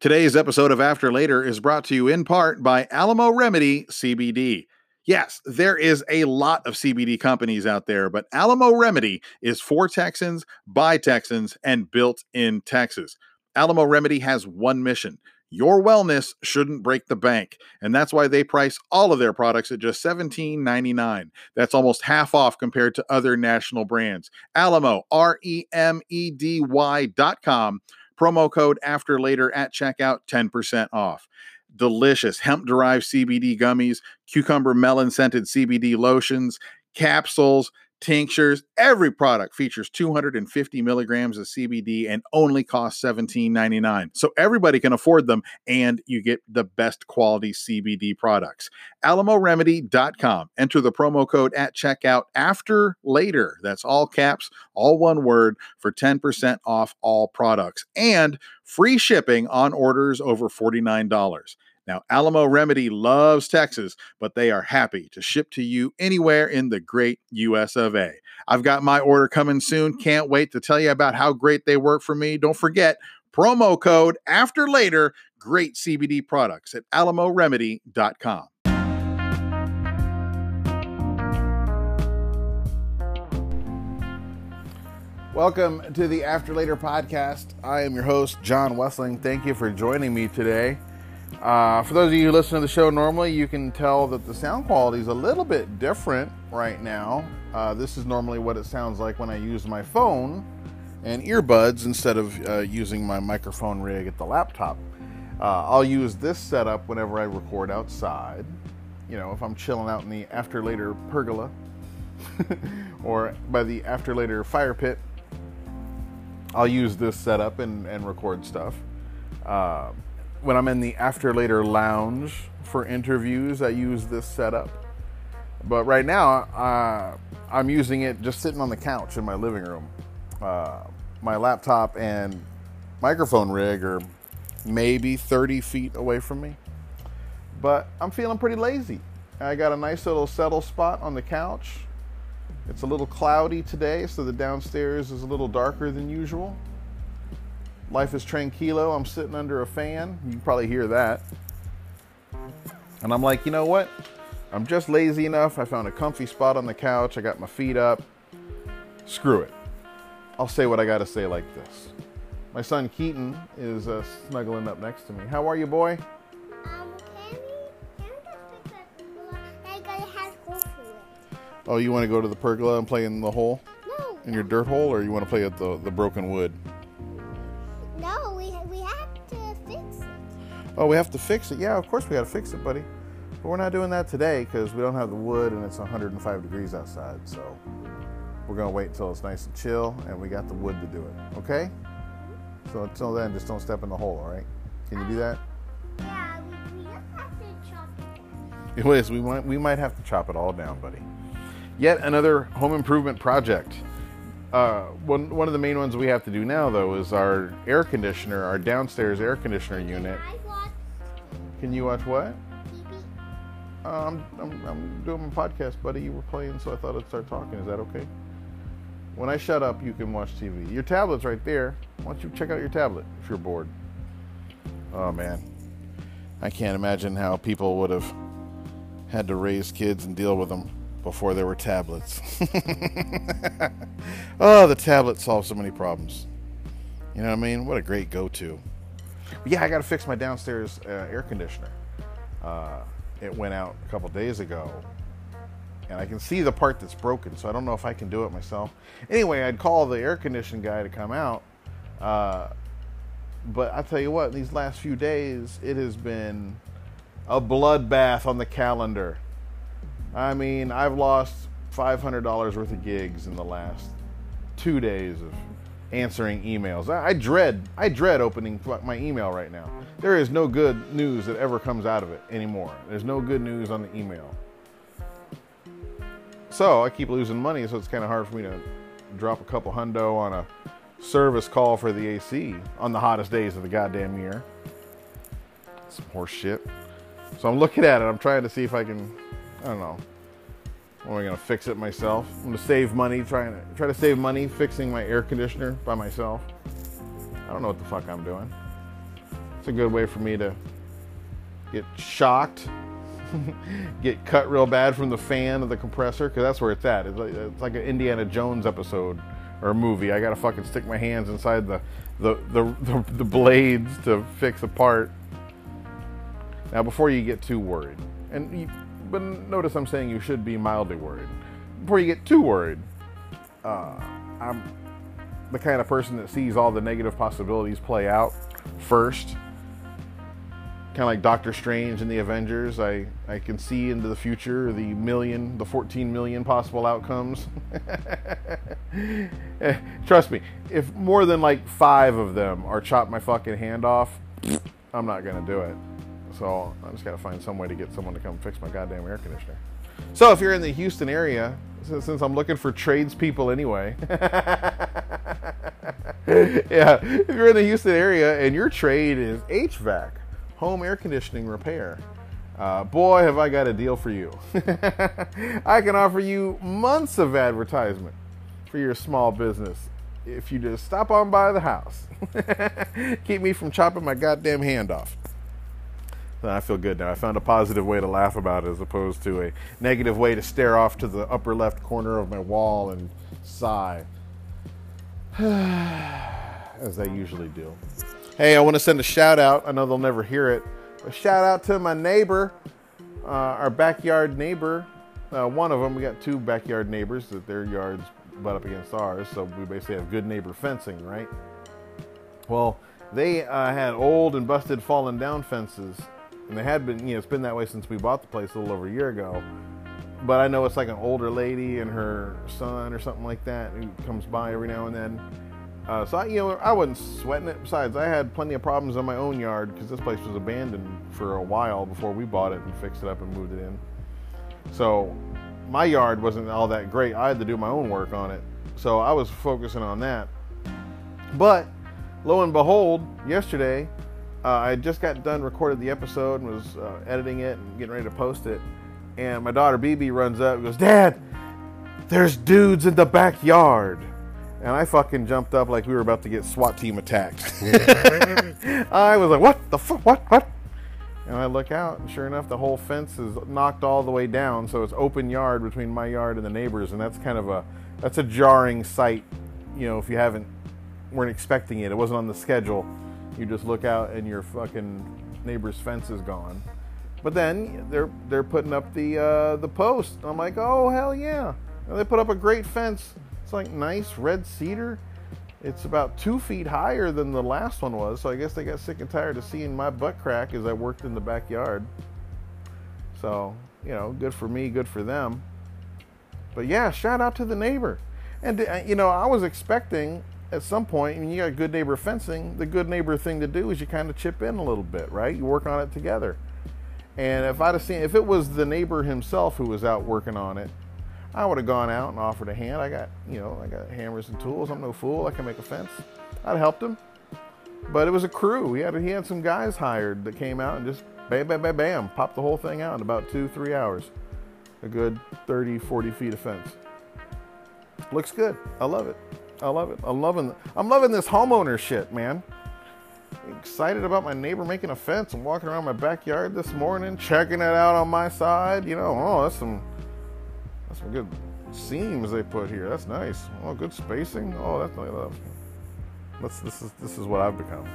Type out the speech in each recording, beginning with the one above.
Today's episode of After Later is brought to you in part by Alamo Remedy CBD. Yes, there is a lot of CBD companies out there, but Alamo Remedy is for Texans, by Texans, and built in Texas. Alamo Remedy has one mission. Your wellness shouldn't break the bank. And that's why they price all of their products at just $17.99. That's almost half off compared to other national brands. Alamo, R E M E D Y dot com. Promo code after later at checkout, 10% off. Delicious hemp derived CBD gummies, cucumber melon scented CBD lotions, capsules, tinctures. Every product features 250 milligrams of CBD and only costs $17.99. So everybody can afford them and you get the best quality CBD products. AlamoRemedy.com. Enter the promo code at checkout after later. That's all caps, all one word for 10% off all products and free shipping on orders over $49. Now, Alamo Remedy loves Texas, but they are happy to ship to you anywhere in the great US of A. I've got my order coming soon. Can't wait to tell you about how great they work for me. Don't forget, promo code after later, great CBD products at alamoremedy.com. Welcome to the After Later podcast. I am your host, John Wessling. Thank you for joining me today. Uh, for those of you who listen to the show normally, you can tell that the sound quality is a little bit different right now. Uh, this is normally what it sounds like when I use my phone and earbuds instead of uh, using my microphone rig at the laptop. Uh, I'll use this setup whenever I record outside. You know, if I'm chilling out in the after later pergola or by the after later fire pit, I'll use this setup and, and record stuff. When I'm in the after later lounge for interviews, I use this setup. But right now, uh, I'm using it just sitting on the couch in my living room. Uh, my laptop and microphone rig are maybe 30 feet away from me. But I'm feeling pretty lazy. I got a nice little settle spot on the couch. It's a little cloudy today, so the downstairs is a little darker than usual. Life is tranquilo. I'm sitting under a fan. You probably hear that. And I'm like, you know what? I'm just lazy enough. I found a comfy spot on the couch. I got my feet up. Screw it. I'll say what I got to say like this. My son Keaton is uh, snuggling up next to me. How are you, boy? Um, can we, can we I gotta have school for it. Oh, you want to go to the pergola and play in the hole? No, In your dirt hole? Or you want to play at the, the broken wood? Oh, we have to fix it. Yeah, of course we got to fix it, buddy. But we're not doing that today because we don't have the wood and it's 105 degrees outside. So we're going to wait until it's nice and chill and we got the wood to do it. Okay? So until then, just don't step in the hole, all right? Can you do that? Yeah, we, we have to chop it. Anyways, we might, we might have to chop it all down, buddy. Yet another home improvement project. Uh, one, one of the main ones we have to do now, though, is our air conditioner, our downstairs air conditioner unit. Can you watch what? TV. Um, I'm, I'm doing my podcast, buddy. You were playing, so I thought I'd start talking. Is that okay? When I shut up, you can watch TV. Your tablet's right there. Why don't you check out your tablet if you're bored? Oh, man. I can't imagine how people would have had to raise kids and deal with them before there were tablets. oh, the tablet solves so many problems. You know what I mean? What a great go to. Yeah, I got to fix my downstairs uh, air conditioner. Uh, it went out a couple days ago, and I can see the part that's broken, so I don't know if I can do it myself. Anyway, I'd call the air condition guy to come out. Uh, but I tell you what, these last few days, it has been a bloodbath on the calendar. I mean, I've lost $500 worth of gigs in the last two days of answering emails. I, I dread, I dread opening my email right now. There is no good news that ever comes out of it anymore. There's no good news on the email. So I keep losing money, so it's kind of hard for me to drop a couple hundo on a service call for the AC on the hottest days of the goddamn year. Some horse shit. So I'm looking at it. I'm trying to see if I can. I don't know. Am I gonna fix it myself? I'm gonna save money, trying to try to save money fixing my air conditioner by myself. I don't know what the fuck I'm doing. It's a good way for me to get shocked, get cut real bad from the fan of the compressor, because that's where it's at. It's like, it's like an Indiana Jones episode or a movie. I gotta fucking stick my hands inside the the, the, the, the blades to fix a part. Now, before you get too worried, and you, but notice I'm saying you should be mildly worried. Before you get too worried, uh, I'm the kind of person that sees all the negative possibilities play out first. Kind of like Doctor Strange and the Avengers. I, I can see into the future the million, the 14 million possible outcomes. Trust me, if more than like five of them are chop my fucking hand off, I'm not to do it. So I just got to find some way to get someone to come fix my goddamn air conditioner. So if you're in the Houston area, since I'm looking for tradespeople anyway, yeah, if you're in the Houston area and your trade is HVAC, home air conditioning repair, uh, boy, have I got a deal for you. I can offer you months of advertisement for your small business if you just stop on by the house. Keep me from chopping my goddamn hand off. I feel good now. I found a positive way to laugh about it as opposed to a negative way to stare off to the upper left corner of my wall and sigh. as I usually do. Hey, I want to send a shout out. I know they'll never hear it. A shout out to my neighbor, uh, our backyard neighbor. Uh, one of them, we got two backyard neighbors that their yards butt up against ours, so we basically have good neighbor fencing, right? Well, they uh, had old and busted, fallen down fences and they had been, you know, it's been that way since we bought the place a little over a year ago. But I know it's like an older lady and her son or something like that who comes by every now and then. Uh, so I, you know, I wasn't sweating it. Besides, I had plenty of problems in my own yard because this place was abandoned for a while before we bought it and fixed it up and moved it in. So my yard wasn't all that great. I had to do my own work on it. So I was focusing on that. But lo and behold, yesterday uh, I just got done recorded the episode and was uh, editing it and getting ready to post it. And my daughter BB runs up and goes, Dad, there's dudes in the backyard. And I fucking jumped up like we were about to get SWAT team attacked. I was like, what the fuck? What? What? And I look out, and sure enough, the whole fence is knocked all the way down. So it's open yard between my yard and the neighbors, and that's kind of a that's a jarring sight. You know, if you haven't weren't expecting it, it wasn't on the schedule you just look out and your fucking neighbor's fence is gone. But then they're they're putting up the uh, the post. I'm like, oh hell yeah! And they put up a great fence. It's like nice red cedar. It's about two feet higher than the last one was. So I guess they got sick and tired of seeing my butt crack as I worked in the backyard. So you know, good for me, good for them. But yeah, shout out to the neighbor. And uh, you know, I was expecting at some point, when you got good neighbor fencing, the good neighbor thing to do is you kind of chip in a little bit, right? You work on it together. And if I'd have seen, if it was the neighbor himself who was out working on it, I would have gone out and offered a hand. I got, you know, I got hammers and tools. I'm no fool. I can make a fence. I'd have helped him. But it was a crew. He had, he had some guys hired that came out and just bam, bam, bam, bam, popped the whole thing out in about two, three hours. A good 30, 40 feet of fence. Looks good. I love it. I love it. I'm loving. I'm loving this homeowner shit, man. Excited about my neighbor making a fence I'm walking around my backyard this morning, checking it out on my side. You know, oh, that's some that's some good seams they put here. That's nice. Oh, good spacing. Oh, that's nice. That's this is this is what I've become.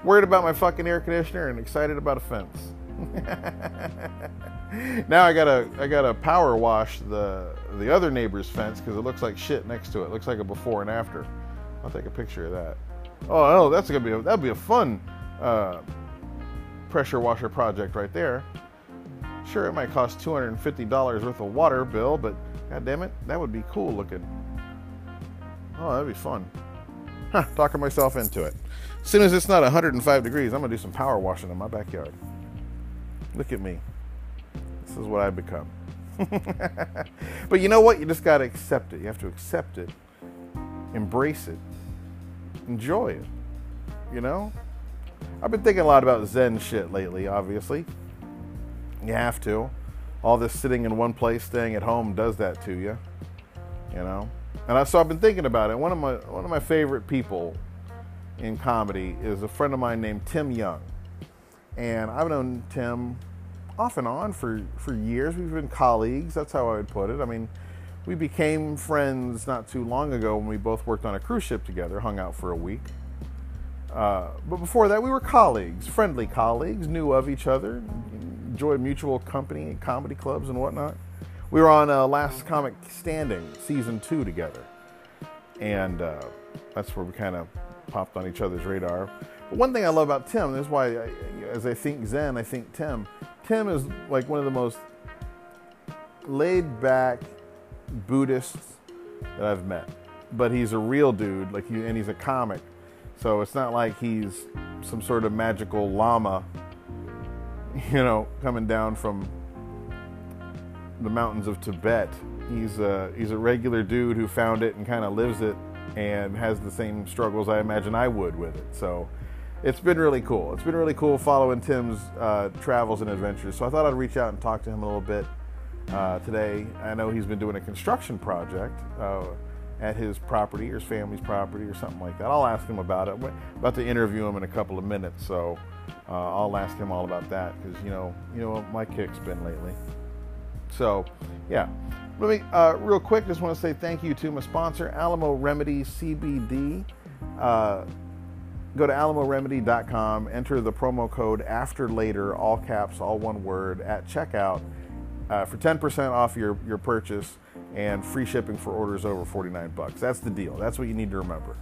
Worried about my fucking air conditioner and excited about a fence. now I gotta I gotta power wash the the other neighbor's fence because it looks like shit next to it. it. Looks like a before and after. I'll take a picture of that. Oh, oh, that's gonna be a, that'd be a fun uh, pressure washer project right there. Sure, it might cost two hundred and fifty dollars worth of water bill, but god damn it, that would be cool looking. Oh, that'd be fun. Huh, talking myself into it. As soon as it's not 105 degrees, I'm gonna do some power washing in my backyard. Look at me. This is what I've become. but you know what? You just got to accept it. You have to accept it, embrace it, enjoy it. You know? I've been thinking a lot about Zen shit lately, obviously. You have to. All this sitting in one place, staying at home does that to you. You know? And I, so I've been thinking about it. One of my one of my favorite people in comedy is a friend of mine named Tim Young. And I've known Tim off and on for, for years. We've been colleagues, that's how I would put it. I mean, we became friends not too long ago when we both worked on a cruise ship together, hung out for a week. Uh, but before that, we were colleagues, friendly colleagues, knew of each other, enjoyed mutual company at comedy clubs and whatnot. We were on uh, Last Comic Standing, season two together. And uh, that's where we kind of popped on each other's radar. But one thing I love about Tim, this is why, I, as I think Zen, I think Tim. Tim is like one of the most laid back Buddhists that I've met. But he's a real dude, like he, and he's a comic. So it's not like he's some sort of magical lama, you know, coming down from the mountains of Tibet. He's a, he's a regular dude who found it and kind of lives it and has the same struggles I imagine I would with it. So it's been really cool. It's been really cool following Tim's uh, travels and adventures. So I thought I'd reach out and talk to him a little bit uh, today. I know he's been doing a construction project uh, at his property or his family's property or something like that. I'll ask him about it. We're about to interview him in a couple of minutes, so uh, I'll ask him all about that because you know, you know my kick's been lately. So, yeah. Let me, uh, real quick, just want to say thank you to my sponsor, Alamo Remedy CBD. Go to alamoremedy.com, enter the promo code after later, all caps, all one word, at checkout uh, for 10% off your, your purchase and free shipping for orders over 49 bucks. That's the deal. That's what you need to remember.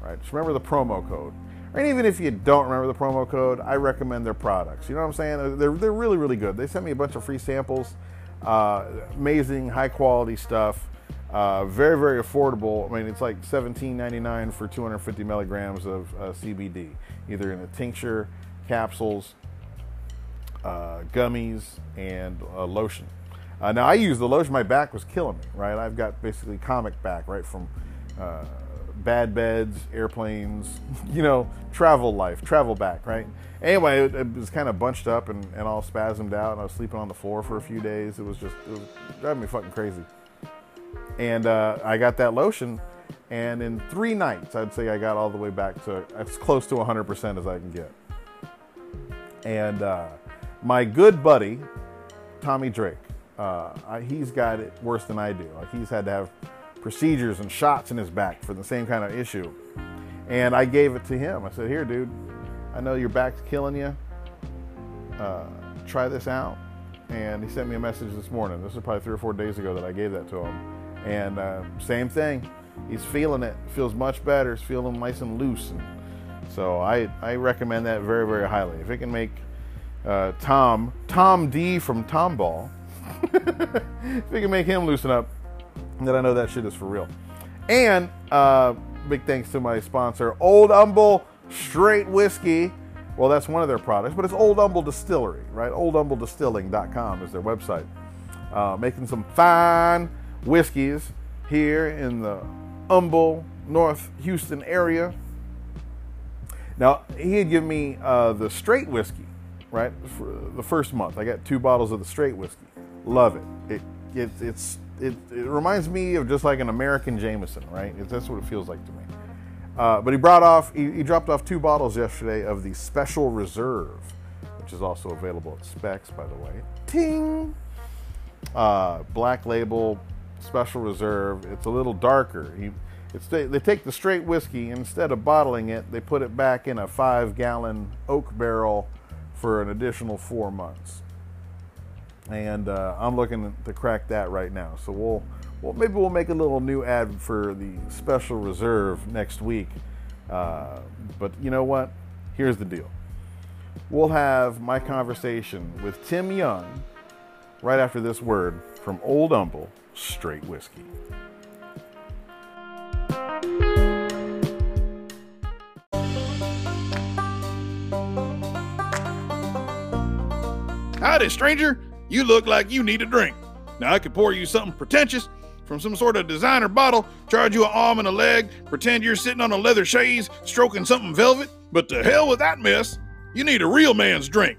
Right? Just remember the promo code. And even if you don't remember the promo code, I recommend their products. You know what I'm saying? They're, they're really, really good. They sent me a bunch of free samples. Uh, amazing, high quality stuff. Uh, very, very affordable. I mean, it's like $17.99 for 250 milligrams of uh, CBD, either in a tincture, capsules, uh, gummies, and lotion. Uh, now, I use the lotion. My back was killing me, right? I've got basically comic back, right, from uh, bad beds, airplanes, you know, travel life, travel back, right? Anyway, it, it, was kind of bunched up and, and all spasmed out, and I was sleeping on the floor for a few days. It was just it was driving me fucking crazy. And uh, I got that lotion, and in three nights, I'd say I got all the way back to as close to 100% as I can get. And uh, my good buddy, Tommy Drake, uh, he's got it worse than I do. Like he's had to have procedures and shots in his back for the same kind of issue. And I gave it to him. I said, "Here, dude, I know your back's killing you. Uh, try this out." And he sent me a message this morning. This is probably three or four days ago that I gave that to him. And uh, same thing. He's feeling it. Feels much better. He's feeling nice and loose. And so I I recommend that very very highly. If it can make uh, Tom Tom D from Tomball if we can make him loosen up, then I know that shit is for real. And uh, big thanks to my sponsor, Old Humble Straight Whiskey. Well, that's one of their products, but it's Old Humble Distillery, right? OldHumbleDistilling.com is their website. Uh, making some fine whiskeys here in the Humble, North Houston area. Now, he had given me uh, the straight whiskey, right? For the first month. I got two bottles of the straight whiskey. Love it. It, it it's it, it reminds me of just like an American Jameson, right? It, that's what it feels like to me. Uh, but he brought off, he, he, dropped off two bottles yesterday of the Special Reserve, which is also available at Spec's, by the way. Ting! Uh, black label, Special Reserve. It's a little darker. They, they take the straight whiskey, instead of bottling it, they put it back in a five gallon oak barrel for an additional four months and uh, I'm looking to crack that right now. So we'll, well, maybe we'll make a little new ad for the special reserve next week. Uh, but you know what? Here's the deal. We'll have my conversation with Tim Young right after this word from Old Humble Straight Whiskey. Howdy, stranger. You look like you need a drink. Now, I could pour you something pretentious from some sort of designer bottle, charge you an arm and a leg, pretend you're sitting on a leather chaise stroking something velvet, but to hell with that mess. You need a real man's drink.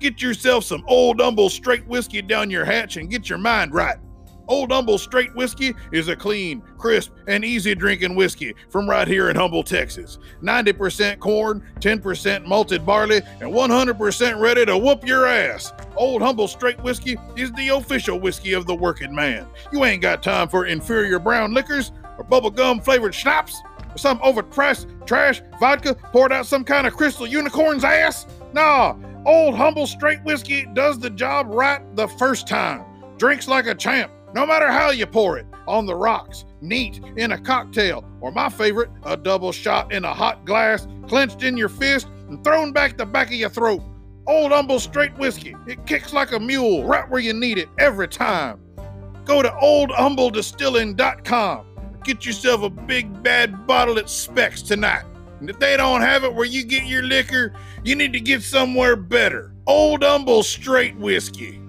Get yourself some old humble straight whiskey down your hatch and get your mind right. Old Humble Straight Whiskey is a clean, crisp, and easy drinking whiskey from right here in Humble, Texas. 90% corn, 10% malted barley, and 100% ready to whoop your ass. Old Humble Straight Whiskey is the official whiskey of the working man. You ain't got time for inferior brown liquors or bubblegum flavored schnapps or some overpriced trash vodka poured out some kind of crystal unicorn's ass. Nah, Old Humble Straight Whiskey does the job right the first time. Drinks like a champ no matter how you pour it on the rocks, neat, in a cocktail, or my favorite, a double shot in a hot glass, clenched in your fist, and thrown back the back of your throat. Old Humble Straight Whiskey. It kicks like a mule right where you need it every time. Go to oldhumbledistilling.com. Get yourself a big bad bottle at Spec's tonight. And if they don't have it where you get your liquor, you need to get somewhere better. Old Humble Straight Whiskey.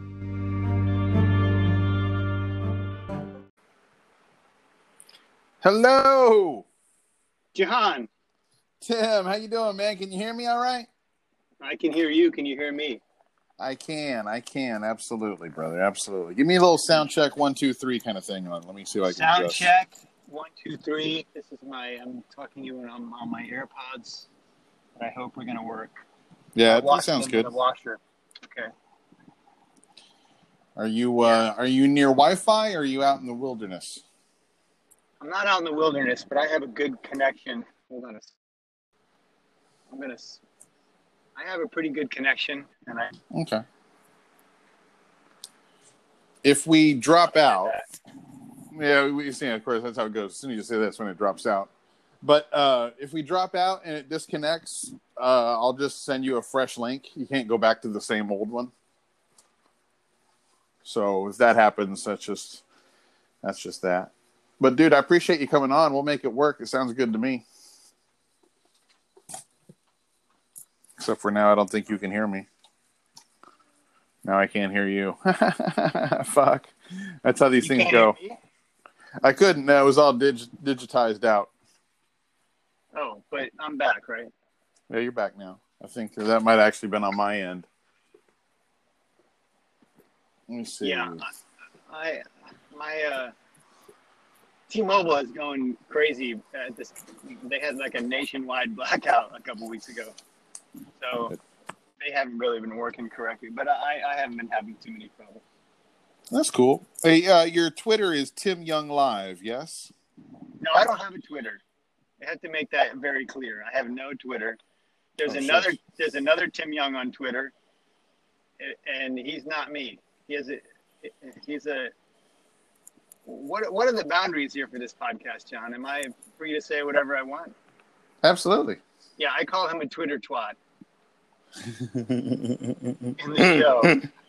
Hello, Jahan, Tim. How you doing, man? Can you hear me all right? I can hear you. Can you hear me? I can. I can. Absolutely, brother. Absolutely. Give me a little sound check, one, two, three kind of thing on. Let me see if I can Sound adjust. check. One, two, three. This is my. I'm talking to you on, on my AirPods. But I hope we're gonna work. Yeah, that sounds good. the washer. Okay. Are you uh, are you near Wi-Fi or are you out in the wilderness? I'm not out in the wilderness, but I have a good connection. Hold on a second. I'm gonna. I have a pretty good connection, and I. Okay. If we drop out, yeah, we see. Of course, that's how it goes. As soon as you say that's when it drops out. But uh, if we drop out and it disconnects, uh, I'll just send you a fresh link. You can't go back to the same old one. So if that happens, that's just that's just that. But dude, I appreciate you coming on. We'll make it work. It sounds good to me. Except for now, I don't think you can hear me. Now I can't hear you. Fuck. That's how these You things go. I couldn't. No, it was all dig- digitized out. Oh, but I'm back, right? Yeah, you're back now. I think that might actually been on my end. Let me see. Yeah. I my uh, T-Mobile is going crazy. At this, they had like a nationwide blackout a couple weeks ago, so they haven't really been working correctly. But I, I haven't been having too many problems. That's cool. Hey, uh, your Twitter is Tim Young Live, yes? No, I don't have a Twitter. I have to make that very clear. I have no Twitter. There's Oh, another. There's another Tim Young on Twitter, and he's not me. He has a. He's a. What What are the boundaries here for this podcast, John? Am I free to say whatever I want? Absolutely. Yeah, I call him a Twitter twat in the show.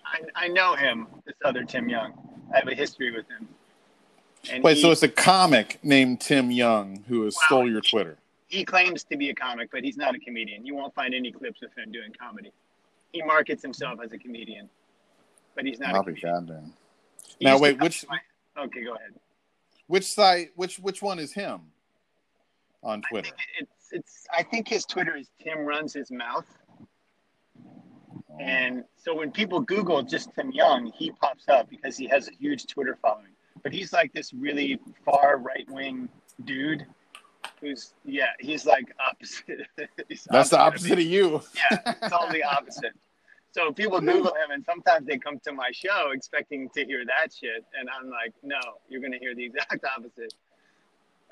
I, I know him, this other Tim Young. I have a history with him. And Wait, he, so it's a comic named Tim Young who has Wow. stole your Twitter. he claims to be a comic, but he's not a comedian. You won't find any clips of him doing comedy. He markets himself as a comedian, but he's not. I'll a be comedian. goddamn. He Now, wait, which my- Okay, go ahead. which site? Which which one is him on Twitter? it's it's. I think his Twitter is Tim runs his mouth, oh. and so when people Google just Tim Young, he pops up because he has a huge Twitter following. But he's like this really far right wing dude, who's yeah, he's like opposite. he's That's the opposite me. of you. Yeah, totally opposite. So people Google him, and sometimes they come to my show expecting to hear that shit, and I'm like, no, you're gonna hear the exact opposite.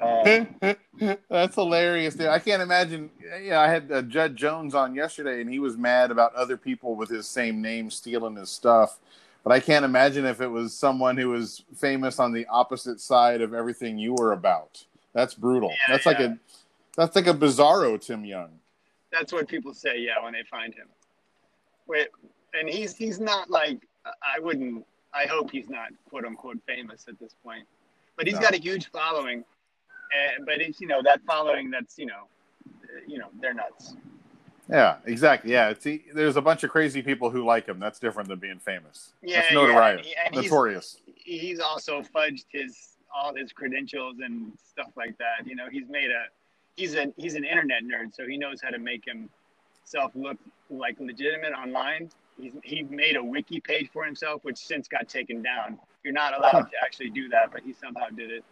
Uh, That's hilarious, dude. I can't imagine. Yeah, I had uh, Judd Jones on yesterday, and he was mad about other people with his same name stealing his stuff. But I can't imagine if it was someone who was famous on the opposite side of everything you were about. That's brutal. Yeah, that's like a that's like a bizarro Tim Young. that's what people say, yeah, when they find him. Wait, and he's he's not like I wouldn't. I hope he's not quote unquote famous at this point, but he's No. got a huge following. Uh, but it's you know that following that's you know, uh, you know they're nuts. Yeah, exactly. Yeah, it's, he, there's a bunch of crazy people who like him. That's different than being famous. Yeah, That's yeah, and he- and Notorious. he's also fudged his all his credentials and stuff like that. You know, he's made a he's an he's an internet nerd, so he knows how to make himself look like legitimate online. He's he made a wiki page for himself, which since got taken down. You're not allowed to actually do that, but he somehow did it.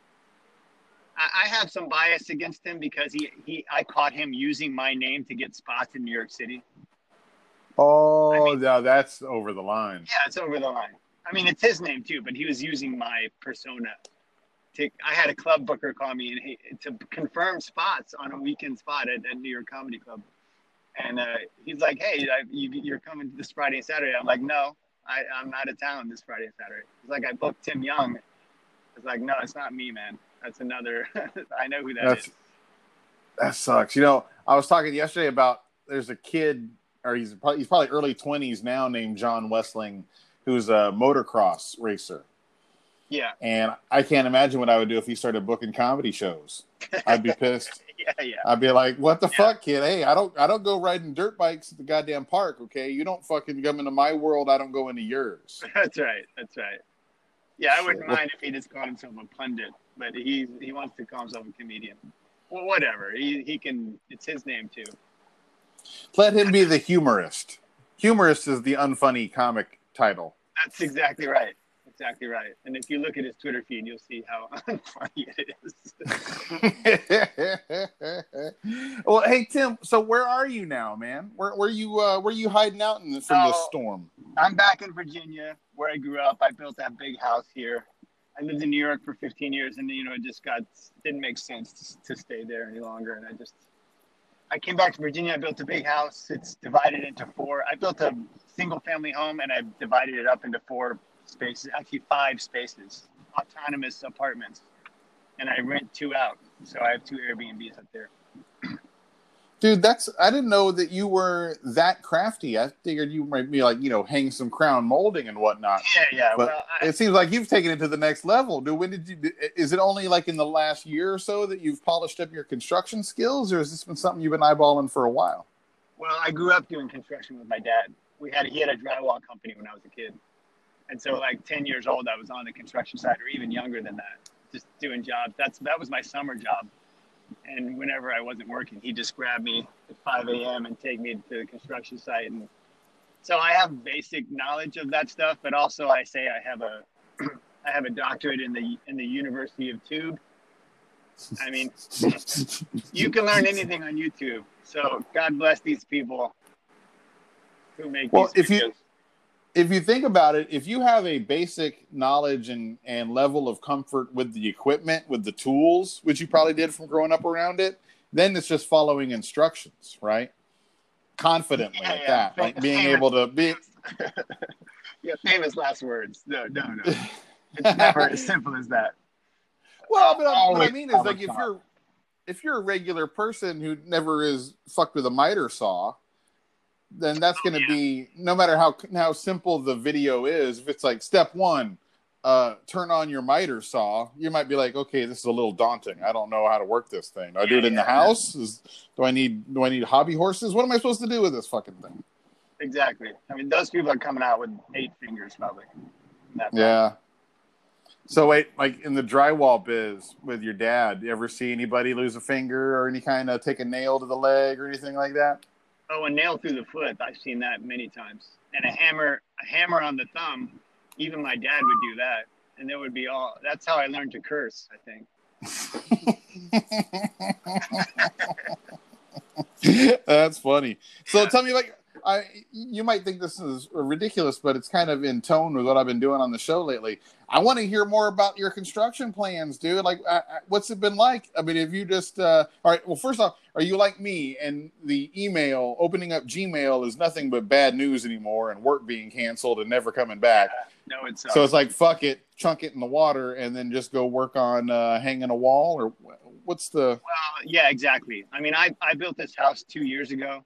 I, I have some bias against him because he, he I caught him using my name to get spots in New York City. Oh, I mean- no, that's over the line. Yeah, it's over the line. I mean, it's his name too, but he was using my persona. To, I had a club booker call me and he, to confirm spots on a weekend spot at, at New York Comedy Club. And uh, he's like, "Hey, I, you, you're coming this Friday and Saturday." I'm like, "No, I, I'm out of town this Friday and Saturday." He's like, "I booked Tim Young." It's like, "No, it's not me, man. That's another. I know who that That's is." that sucks. You know, I was talking yesterday about there's a kid, or he's probably, he's probably early twenties now, named John Wessling, who's a motocross racer. Yeah, And I can't imagine what I would do if he started booking comedy shows. I'd be pissed. Yeah, yeah. I'd be like, "What the Yeah. fuck, kid? Hey, I don't, I don't go riding dirt bikes at the goddamn park. Okay, you don't fucking come into my world. I don't go into yours." That's right. That's right. Yeah, I wouldn't mind if he just called himself a pundit, but he he wants to call himself a comedian. Well, whatever. He he can. It's his name too. Let him be the humorist. Humorist is the unfunny comic title. That's exactly right. Exactly right. And if you look at his Twitter feed, you'll see how funny it is. well, hey Tim. So where are you now, man? Where where you uh, where you hiding out in the, from the Oh. storm? I'm back in Virginia, where I grew up. I built that big house here. I lived in New York for 15 years, and you know, it just got didn't make sense to, to stay there any longer. And I just, I came back to Virginia. I built a big house. It's divided into four. I built a single family home, and I divided it up into four spaces, actually five spaces, autonomous apartments, and I rent two out. So I have two Airbnbs up there. Dude, that's I didn't know that you were that crafty. I figured you might be like, you know, hang some crown molding and whatnot. Yeah, yeah. But well, I, it seems like you've taken it to the next level. Dude, when did you is it only like in the last year or so that you've polished up your construction skills or has this been something you've been eyeballing for a while? Well, I grew up doing construction with my dad. We had he had a drywall company when I was a kid, and so like ten years old, I was on the construction side, or even younger than that, just doing jobs. That's that was my summer job. And whenever I wasn't working, he'd just grab me at 5 a.m. and take me to the construction site. And so I have basic knowledge of that stuff, but also I say I have a I have a doctorate in the in the University of Tube. I mean, you can learn anything on YouTube. So God bless these people who make Well, these if you-. If you think about it, if you have a basic knowledge and, and level of comfort with the equipment, with the tools, which you probably did from growing up around it, then it's just following instructions, right? Confidently Yeah, at yeah. that, like being able to be. yeah, famous last words. No, no, no. It's never as simple as that. Well, but I- what I mean is like if you're if you're a regular person who never is fucked with a miter saw, then that's going to yeah. be no matter how how simple the video is. If it's like step one, uh, turn on your miter saw, you might be like, okay, this is a little daunting. I don't know how to work this thing. Do I do it in the house? Is, do I need do I need hobby horses? What am I supposed to do with this fucking thing? Exactly. I mean, those people are coming out with eight fingers, probably. Yeah. So wait, like in the drywall biz with your dad, you ever see anybody lose a finger or any kind of take a nail to the leg or anything like that? Oh, a nail through the foot. I've seen that many times. And a hammer, a hammer on the thumb. Even my dad would do that. And there would be all. That's how I learned to curse. I think. That's funny. So tell me, like, I you might think this is ridiculous, but it's kind of in tone with what I've been doing on the show lately. I want to hear more about your construction plans, dude. Like, uh, uh, what's it been like? I mean, have you just uh, all right? Well, first off, are you like me and the email opening up Gmail is nothing but bad news anymore, and work being canceled and never coming back? No, it's. So it's like fuck it, chunk it in the water, and then just go work on uh, hanging a wall, or what's the? Well, yeah, exactly. I mean, I, I built this house two years ago,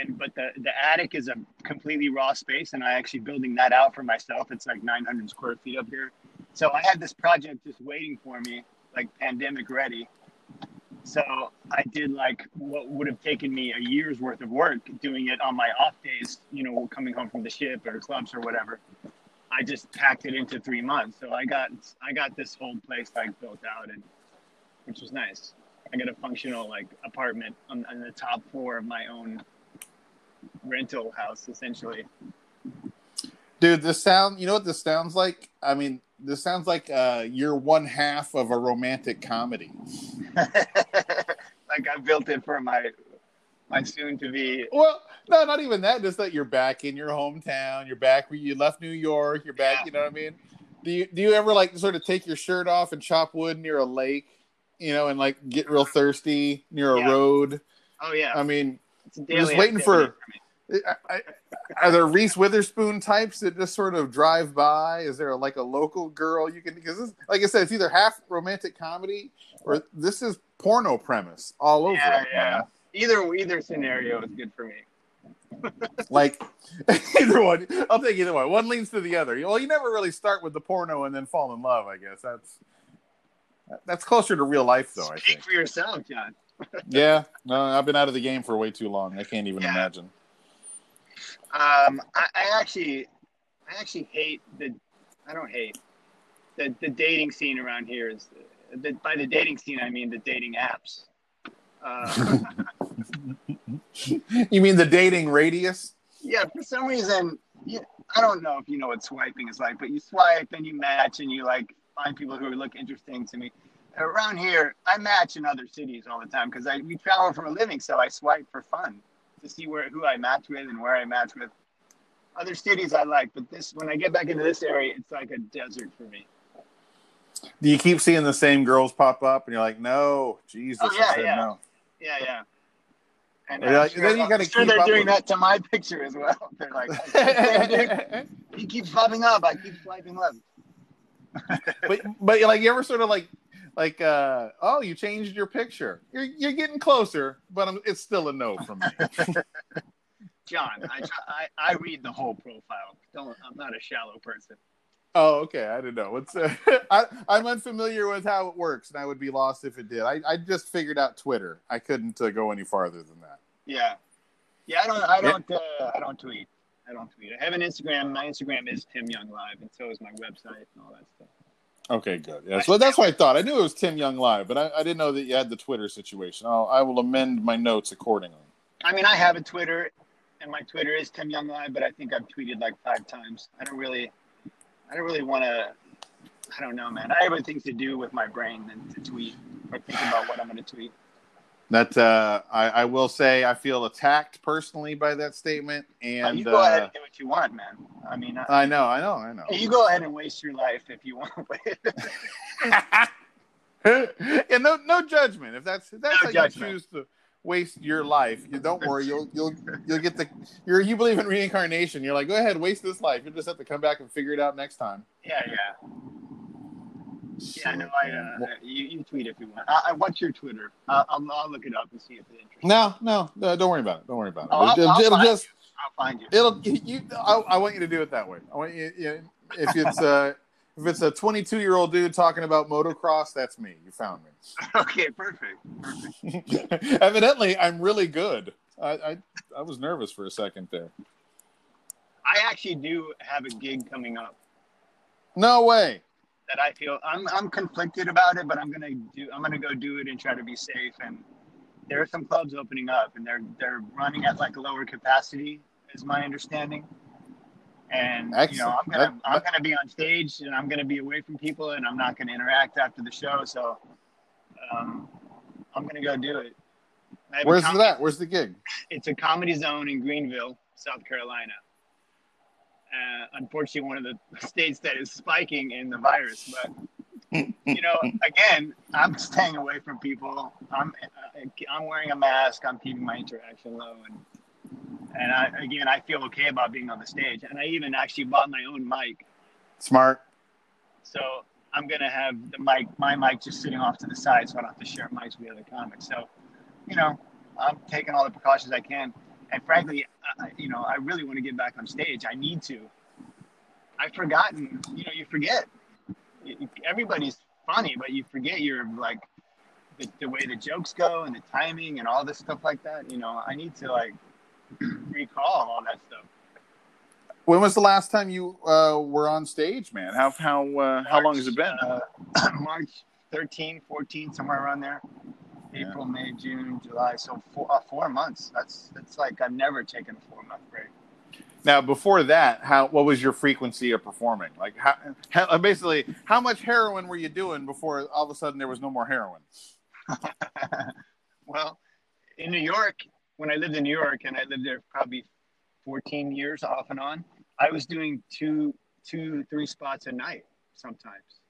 and but the the attic is a completely raw space, and I actually building that out for myself. It's like 900 square feet up here, so I had this project just waiting for me, like pandemic ready. So I did like what would have taken me a year's worth of work doing it on my off days, you know, coming home from the ship or clubs or whatever. I just packed it into three months. So I got I got this whole place like built out and which was nice. I got a functional like apartment on, on the top floor of my own rental house, essentially. Dude, this sound, you know what this sounds like? I mean, this sounds like uh, you're one half of a romantic comedy. like I built it for my my soon to be. Well, no, not even that. Just that you're back in your hometown. You're back where you left New York. You're back. Yeah. You know what I mean? Do you do you ever like sort of take your shirt off and chop wood near a lake? You know, and like get real thirsty near a Yeah. road. Oh yeah, I mean, a just waiting for- me. I, are there Reese Witherspoon types that just sort of drive by? Is there like a local girl you can? Because like I said, it's either half romantic comedy or this is porno premise all over. Yeah, it, yeah. man. Either either scenario is good for me. Like either one, I'll take either one. One leans to the other. Well, you never really start with the porno and then fall in love. I guess that's that's closer to real life, though. I think. for yourself, John. Yeah, no, I've been out of the game for way too long. I can't even Yeah. imagine. Um, I, I actually, I actually hate the. I don't hate the the dating scene around here. Is the, by the dating scene I mean the dating apps. Uh, You mean the dating radius? yeah, for some reason, yeah, I don't know if you know what swiping is like, but you swipe and you match and you like find people who look interesting to me. Around here, I match in other cities all the time because I we travel for a living, so I swipe for fun to see where who I match with and where I match with. Other cities I like, but this when I get back into this area, it's like a desert for me. Do you keep seeing the same girls pop up, and you're like, no, Jesus, Oh, yeah, I said yeah. no. Yeah, yeah. And You're I'm sure, then you gotta sure keep they're doing that to my picture as well. They're like, he keeps popping up. I keep swiping left. but but like you ever sort of like like uh oh you changed your picture you're you're getting closer but I'm, it's still a no from me John, I, I I read the whole profile. Don't I'm not a shallow person. oh okay i didn't know what's uh, I, i'm unfamiliar with how it works and i would be lost if it did i, I just figured out twitter i couldn't uh, go any farther than that Yeah, yeah. I don't I don't uh, I don't tweet. I don't tweet. I have an Instagram. My Instagram is Tim Young Live, and so is my website and all that stuff. Okay good yeah so that's what i thought i knew it was tim young live but i, I didn't know that you had the twitter situation I'll, i will amend my notes accordingly I mean, I have a Twitter, and my Twitter is Tim Young Live, but I think I've tweeted like five times. I don't really, I don't really want to. I don't know, man. I have other things to do with my brain than to tweet or think about what I'm going to tweet. That uh I, I will say i feel attacked personally by that statement Uh, and you go ahead uh, and do what you want, man. I mean, I, i know i know i know you go ahead and waste your life if you want. To wait. Yeah, no, no judgment. If that's if that's No how judgment. you choose to waste your life, you don't worry. You'll you'll you'll get the. You're you believe in reincarnation. You're like, go ahead, waste this life. You'll just have to come back and figure it out next time. yeah, yeah, yeah. I know. I, uh, you, you tweet if you want. I, I, what's your Twitter? I'll, I'll, I'll look it up and see if it interests. No, no, no, don't worry about it. Don't worry about it. Oh, I'll- it'll, I'll it'll find just I'll find you. it'll you. I, I want you to do it that way. I want you. you if it's a if it's a 22 year old dude talking about motocross, that's me. You found me. Okay, perfect. Perfect. Evidently, I'm really good. I, I I was nervous for a second there. I actually do have a gig coming up. No way. That I feel I'm I'm conflicted about it, but I'm gonna do I'm gonna go do it and try to be safe. And there are some clubs opening up, and they're they're running at like lower capacity, is my understanding. And you know I'm gonna I'm gonna be on stage, and I'm gonna be away from people, and I'm not gonna interact after the show. So um, I'm gonna go do it. I have a Where's com- that? Where's the gig? It's a comedy zone in Greenville, South Carolina. Uh, unfortunately, one of the states that is spiking in the virus. But you know, again, I'm staying away from people. I'm uh, I'm wearing a mask. I'm keeping my interaction low, and and I, again, I feel okay about being on the stage. And I even actually bought my own mic, Smart. so I'm gonna have the mic, my mic, just sitting off to the side, so I don't have to share mics with other comics. So, you know, I'm taking all the precautions I can. And frankly, I, you know, I really want to get back on stage. I need to. I've forgotten. You know, you forget. Everybody's funny, but you forget your like the, the way the jokes go and the timing and all this stuff like that. You know, I need to like recall all that stuff. When was the last time you uh, were on stage, man? How how uh, how long has it been? Uh, March 13, 14, somewhere around there. April, May, June, July. So four, uh, four months. That's that's like I've never taken a four month break. Now, before that, how what was your frequency of performing? Like, how, how basically, how much heroin were you doing before all of a sudden there was no more heroin? well, in New York, when I lived in New York, and I lived there probably 14 years off and on, I was doing two, two, three spots a night sometimes,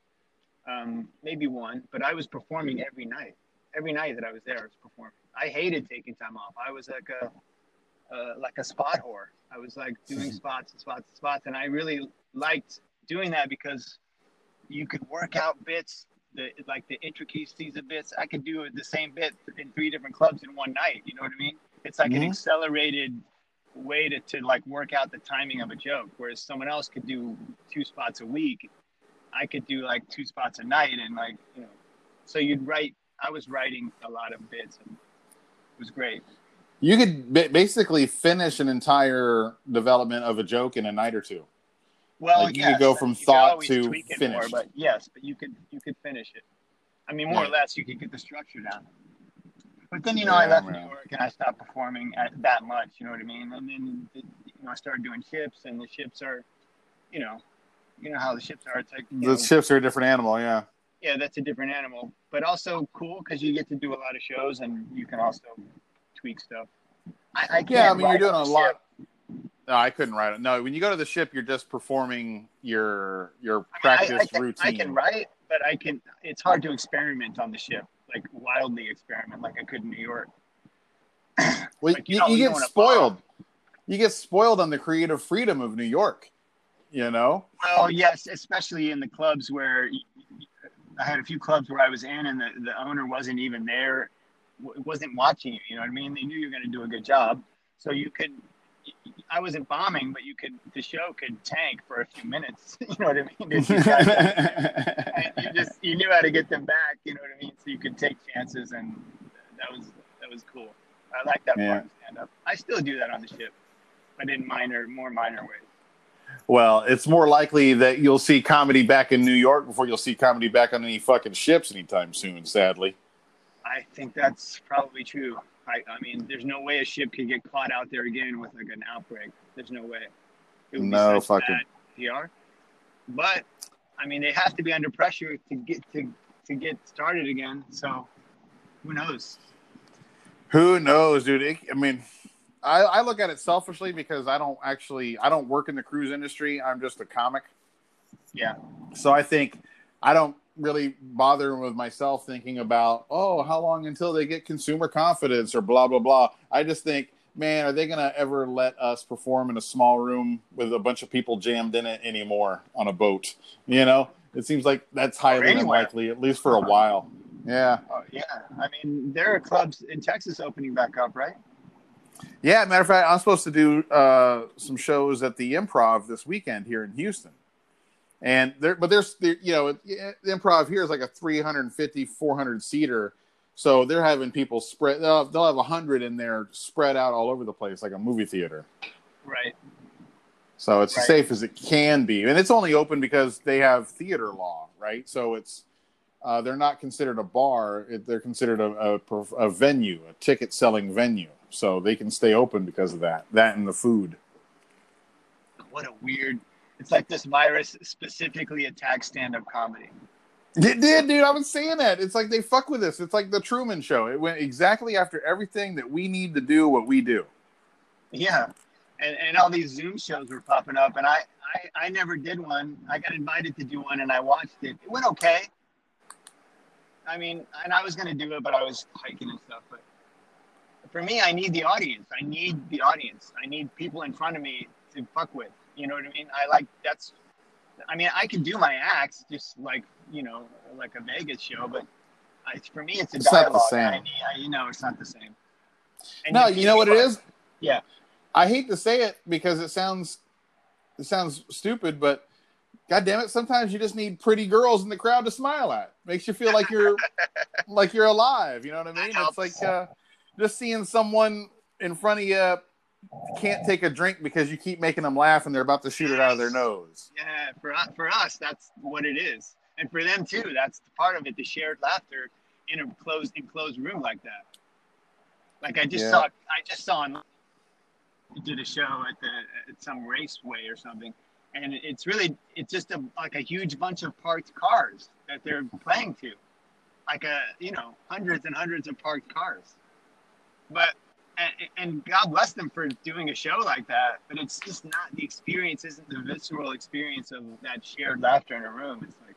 um, maybe one, but I was performing every night. Every night that I was there, I was performing. I hated taking time off. I was like a uh, like a spot whore. I was like doing spots and spots and spots, and I really liked doing that because you could work out bits, the like the intricacies of bits. I could do the same bit in three different clubs in one night. You know what I mean? It's like an Mhm. accelerated way to, to like work out the timing of a joke, whereas someone else could do two spots a week. I could do like two spots a night, and like you know, so you'd write. I was writing a lot of bits, and it was great. You could ba- basically finish an entire development of a joke in a night or two. Well, Like, you yes, could go from thought to finish. More, but yes, but you could you could finish it. I mean, more or less, you could get the structure down. But then you know, I left man. New York and I stopped performing at that much. You know what I mean? And then you know, I started doing ships, and the ships are, you know, you know how the ships are. It's like The know, shifts are a different animal, yeah. Yeah, that's a different animal, but also cool because you get to do a lot of shows and you can also tweak stuff. I, I can't Yeah, I mean, you're write doing a lot. ship. No, I couldn't write it. No, when you go to the ship, you're just performing your your I mean, I- practice I, can, routine. I can write, but I can. It's hard to experiment on the ship, like wildly experiment, like I could in New York. Well, like, you you, don't- you you get don't spoiled. You get spoiled on the creative freedom of New York. You know, Oh yes, especially in the clubs where y- y- I had a few clubs where I was in, and the, the owner wasn't even there, w- wasn't watching you. You know what I mean? They knew you were going to do a good job, so you could. I wasn't bombing, but you could. The show could tank for a few minutes. You know what I mean? You guys- you just you knew how to get them back. You know what I mean? So you could take chances, and that was that was cool. I like that Yeah. part of stand up. I still do that on the ship, but in minor, more minor ways. Well, it's more likely that you'll see comedy back in New York before you'll see comedy back on any fucking ships anytime soon. Sadly, I think that's probably true. I, I mean, there's no way a ship could get caught out there again with like an outbreak. There's no way. It would No be fucking- PR. But I mean, they have to be under pressure to get to to get started again. So who knows? who knows, dude? It, I mean, I, I look at it selfishly because I don't actually I don't work in the cruise industry. I'm just a comic. Yeah. So I think I don't really bother with myself thinking about, oh, how long until they get consumer confidence or blah, blah, blah. I just think, man, are they going to ever let us perform in a small room with a bunch of people jammed in it anymore on a boat? You know, it seems like that's highly unlikely, at least for a while. Yeah. Oh, yeah. I mean, there are clubs in Texas opening back up, right? Yeah. Matter of fact, I'm supposed to do uh, some shows at the improv this weekend here in Houston. And there, but there's, there, you know, the improv here is like a 350, 400 seater. So they're having people spread, they'll have, they'll have 100 in there spread out all over the place, like a movie theater. Right. So it's Right. as safe as it can be. And it's only open because they have theater law, right? So it's, uh, they're not considered a bar. It, they're considered a, a, a venue, a ticket selling venue. So they can stay open because of that, that and the food. What a weird. It's like this virus specifically attacks stand-up comedy. It did, dude. I was saying that. It's like they fuck with us. It's like the Truman Show. It went exactly after everything that we need to do what we do. Yeah. And, and all these Zoom shows were popping up, and I, I, I never did one. I got invited to do one, and I watched it. It went okay. I mean, and I was going to do it, but I was hiking and stuff. But for me, I need the audience. I need the audience. I need people in front of me to fuck with. You know what I mean? I like that's. I mean, I can do my acts just like you know, like a Vegas show, but I, for me, it's a It's not the same. I you know, it's not the same. And No, you know what it is? Yeah. I hate to say it because it sounds it sounds stupid, but god damn it, sometimes you just need pretty girls in the crowd to smile at. Makes you feel like you're like you're alive. You know what I mean? It's like uh, just seeing someone in front of you can't take a drink because you keep making them laugh and they're about to shoot it out of their nose. Yeah, for us, for us, that's what it is, and for them too. That's part of it. The shared laughter in a closed enclosed room like that. Like I just Yeah. saw, I just saw. On, did a show at the at some raceway or something, and it's really it's just a like a huge bunch of parked cars that they're playing to, like a you know hundreds and hundreds of parked cars, but. And, and God bless them for doing a show like that, but it's just not the experience. Isn't the visceral experience of that shared laughter in a room? It's like,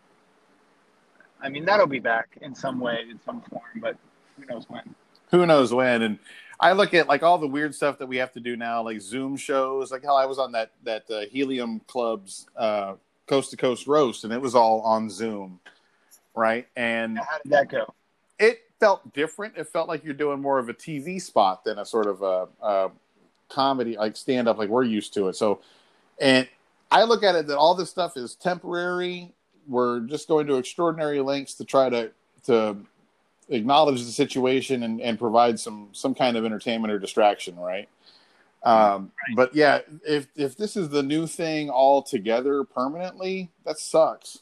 I mean, that'll be back in some way, in some form, but who knows when. who knows when and i look at like all the weird stuff that we have to do now like zoom shows like how i was on that that uh, helium club's uh, coast to coast roast and it was all on zoom right and How did that go? it felt different. It felt like you're doing more of a tv spot than a sort of a, a comedy like stand up like we're used to it. So and i look at it that all this stuff is temporary. We're just going to extraordinary lengths to try to to acknowledge the situation and, and provide some some kind of entertainment or distraction right? Um but yeah if if this is the new thing all together permanently that sucks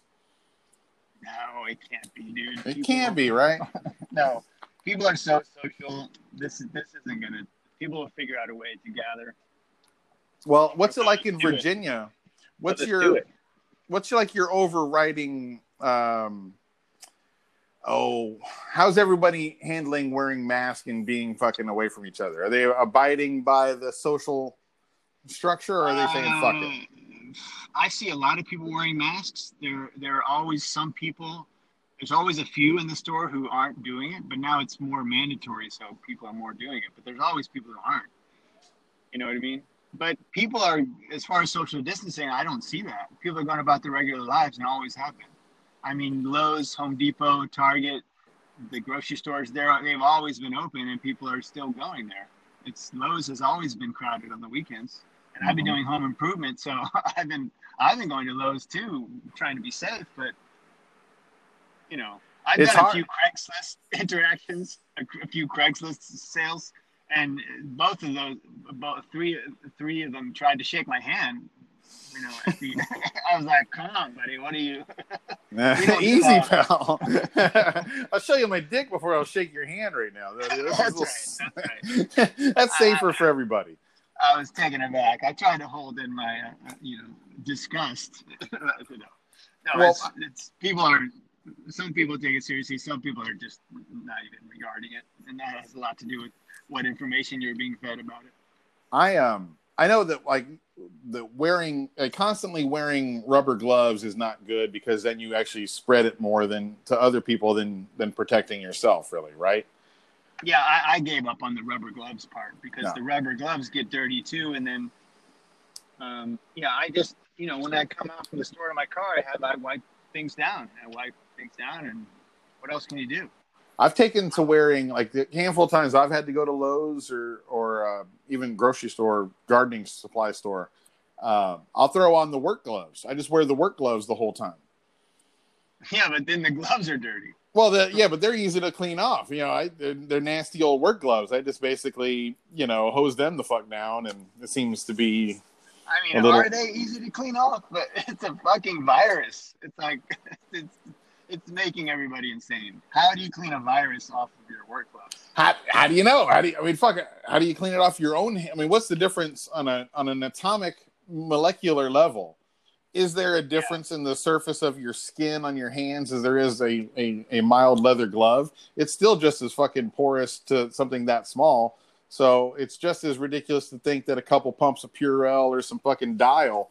No, it can't be, dude. it People- can be right No, people are so social. This is this isn't gonna. People will figure out a way to gather. well what's it like in virginia what's your what's like your overriding um oh how's everybody handling wearing masks and being fucking away from each other are they abiding by the social structure or are they saying fuck it Um, I see a lot of people wearing masks. There, there are always some people. There's always a few in the store who aren't doing it, but now it's more mandatory, so people are more doing it. But there's always people who aren't. You know what I mean? But people are, as far as social distancing, I don't see that. People are going about their regular lives and always have been. I mean, Lowe's, Home Depot, Target, the grocery stores, they've always been open and people are still going there. It's Lowe's has always been crowded on the weekends. And I've been Mhm. doing home improvement, so I've been I've been going to Lowe's too, trying to be safe. But you know, I've It's hard. a few Craigslist interactions, a, a few Craigslist sales, and both of those, about three three of them tried to shake my hand. You know, the, I was like, "Come on, buddy, what are you?" easy pal i'll show you my dick before i'll shake your hand right now This is That's a right, that's safer for everybody I was taken aback. I tried to hold in my, uh, you know, disgust. No, Well, it's, it's people are. Some people take it seriously. Some people are just not even regarding it, and that has a lot to do with what information you're being fed about it. I um I know that like the wearing uh, constantly wearing rubber gloves is not good because then you actually spread it more than to other people than than protecting yourself really right Yeah, I, I gave up on the rubber gloves part because No. the rubber gloves get dirty too, and then, um, yeah, I just, you know, when I come out from the store to my car, I have I wipe things down. I wipe things down, and what else can you do? I've taken to wearing like the handful of times I've had to go to Lowe's or or uh, even grocery store gardening supply store uh, I'll throw on the work gloves I just wear the work gloves the whole time Yeah, but then the gloves are dirty. Well, the, yeah, but they're easy to clean off. You know, I, they're, they're nasty old work gloves. I just basically, you know, hose them the fuck down, and it seems to be. I mean, little- are they easy to clean off? But it's a fucking virus. It's like it's it's making everybody insane. How do you clean a virus off of your work gloves? How, how do you know? How do you, I mean, fuck. How do you clean it off your own? hand? I mean, what's the difference on a on an atomic molecular level? Is there a difference in the surface of your skin on your hands as there is a, a, a mild leather glove? It's still just as fucking porous to something that small. So it's just as ridiculous to think that a couple pumps of Purell or some fucking dial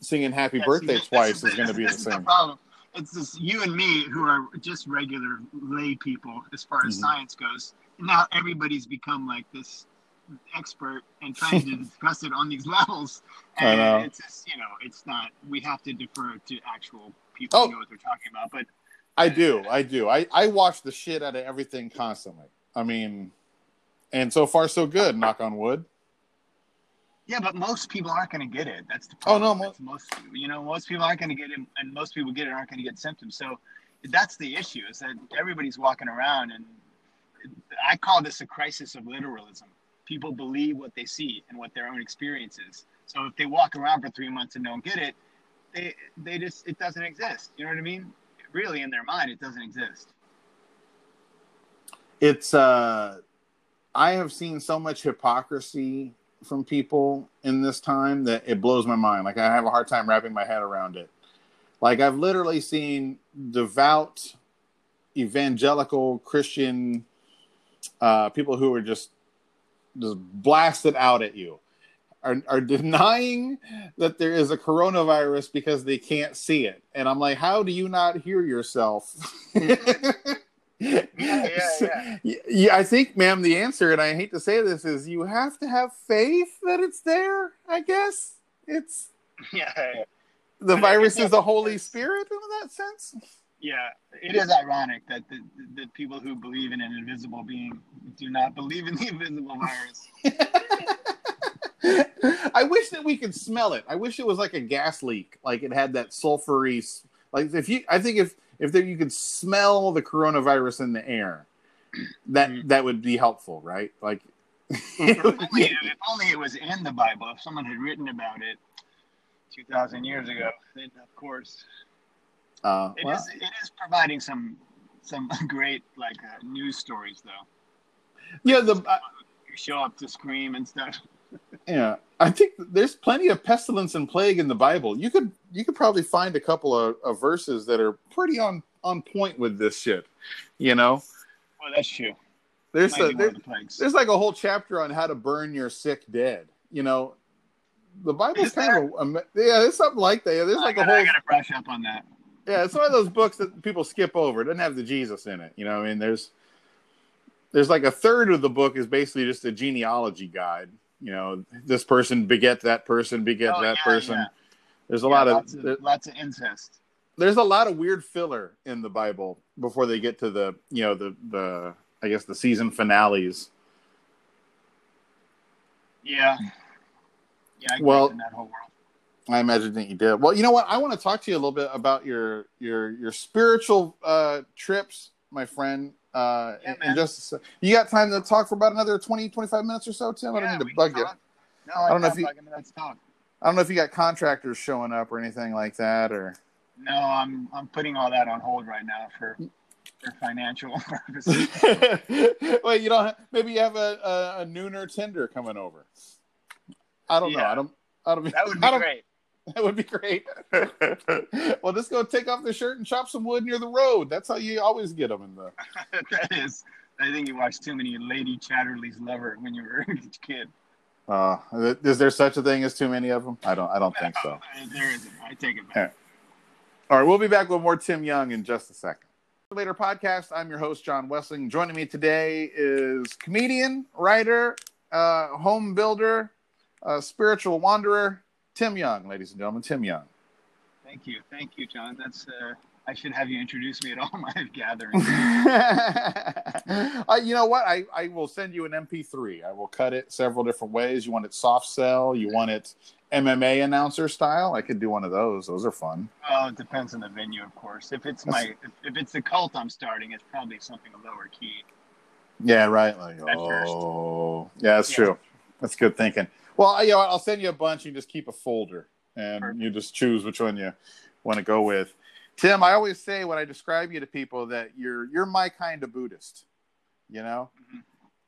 singing happy Yeah, birthday this twice is is going to be the same. problem. It's just you and me who are just regular lay people as far as Mhm. science goes. Now everybody's become like this expert and trying to discuss it on these levels. And it's just, you know, it's not, we have to defer to actual people Oh. who know what they're talking about. But I do. I do. I, I watch the shit out of everything constantly. I mean, and so far so good, knock on wood. Yeah, but most people aren't going to get it. That's the Oh, no, mo- That's most you know, most people aren't going to get it, and most people get it aren't going to get symptoms. So that's the issue is that everybody's walking around, and I call this a crisis of literalism. People believe what they see and what their own experience is. So if they walk around for three months and don't get it, they they just it doesn't exist. You know what I mean? Really, in their mind, it doesn't exist. It's uh I have seen so much hypocrisy from people in this time that it blows my mind. Like I have a hard time wrapping my head around it. Like I've literally seen devout evangelical Christian uh, people who are just just blasted out at you are, are denying that there is a coronavirus because they can't see it. And I'm like, how do you not hear yourself? yeah, yeah. yeah, I think, ma'am, the answer, and I hate to say this, is you have to have faith that it's there. I guess it's Yeah, yeah. the virus is the Holy Spirit in that sense. Yeah, it is ironic that the, the people who believe in an invisible being do not believe in the invisible virus. I wish that we could smell it. I wish it was like a gas leak, like it had that sulfury. Like if you, I think if if there, you could smell the coronavirus in the air, that Mhm. that would be helpful, right? Like, if, only, if only it was in the Bible. If someone had written about it two thousand years ago, then of course uh, it is. well, It is providing some some great like uh, news stories though. yeah, the uh, You show up to scream and stuff. yeah. I think there's plenty of pestilence and plague in the Bible. You could you could probably find a couple of, of verses that are pretty on on point with this shit. You know, Well, that's true. there's a there, the there's like a whole chapter on how to burn your sick dead. You know, the Bible's Is kind of yeah, there's something like that. There's I like a gotta, whole I gotta brush up on that. Yeah. It's one of those books that people skip over. It doesn't have the Jesus in it. You know, I mean, there's there's like a third of the book is basically just a genealogy guide. You know, this person beget that person, beget Oh, that yeah, person. yeah. There's a Yeah, lot of, lots there- of lots of incest. there's a lot of weird filler in the Bible before they get to the you know the the I guess the season finales. Yeah. Yeah. I Well- well, in that whole world. I imagine that you did. Well, you know what? I want to talk to you a little bit about your your your spiritual uh, trips, my friend. Uh, Yeah, and- just you got time to talk for about another 20, 25 minutes or so, Tim. I don't need to bug you. No, I don't know if you- talk. I don't know if you got contractors showing up or anything like that, or No, I'm I'm putting all that on hold right now for for financial purposes. wait, you don't. Have, Maybe you have a, a, a nooner Tinder coming over. I don't know. I don't. I don't. That would I be don't- great. That would be great. well, just go take off the shirt and chop some wood near the road. That's how you always get them in the. that is. I think you watched too many Lady Chatterley's Lover when you were a kid. Uh, is there such a thing as too many of them? I don't. I don't think so. There isn't. I take it back. All right, we'll be back with more Tim Young in just a second. Later podcast. I'm your host John Wessling. Joining me today is comedian, writer, uh, home builder, uh, spiritual wanderer, Tim Young, ladies and gentlemen. Tim Young. Thank you, thank you, John. That's. Uh, I should have you introduce me at all my gatherings. uh, you know what? I, I will send you an MP3. I will cut it several different ways. You want it soft sell? You want it MMA announcer style? I could do one of those. Those are fun. well, it depends on the venue, of course. If it's my, if, if it's the cult I'm starting, it's probably something a lower key. Yeah, right. Like, At first. oh, yeah, that's Yeah. true. That's good thinking. Well, you know. I'll send you a bunch. You just keep a folder, and Perfect. you just choose which one you want to go with. Tim, I always say when I describe you to people that you're you're my kind of Buddhist. You know, Mhm.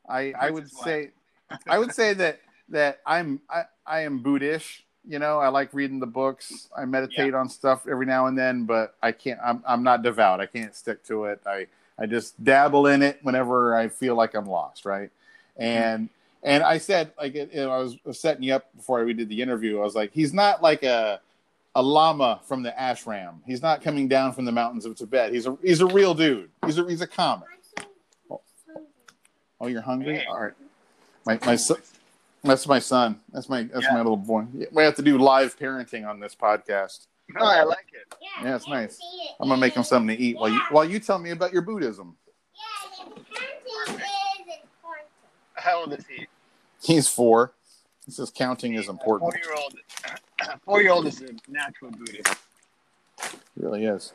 I I would say I would say that that I'm I, I am Buddhist. You know, I like reading the books. I meditate on stuff every now and then, but I can't. I'm I'm not devout. I can't stick to it. I I just dabble in it whenever I feel like I'm lost, right? And and I said like you know, I was setting you up before we did the interview. I was like, he's not like a a lama from the ashram. He's not coming down from the mountains of Tibet. He's a he's a real dude. He's a he's a comic. Oh, you're hungry? Hey. All right. My my son, that's my son. That's my that's Yeah. my little boy. We have to do live parenting on this podcast. No, I like it. Yeah, it's nice. I'm gonna make him something to eat while you while you tell me about your Buddhism. Yeah, the parenting is important. How old is he? He's four. He says counting is important. Four year old. Four year old is a natural Buddhist. It really is.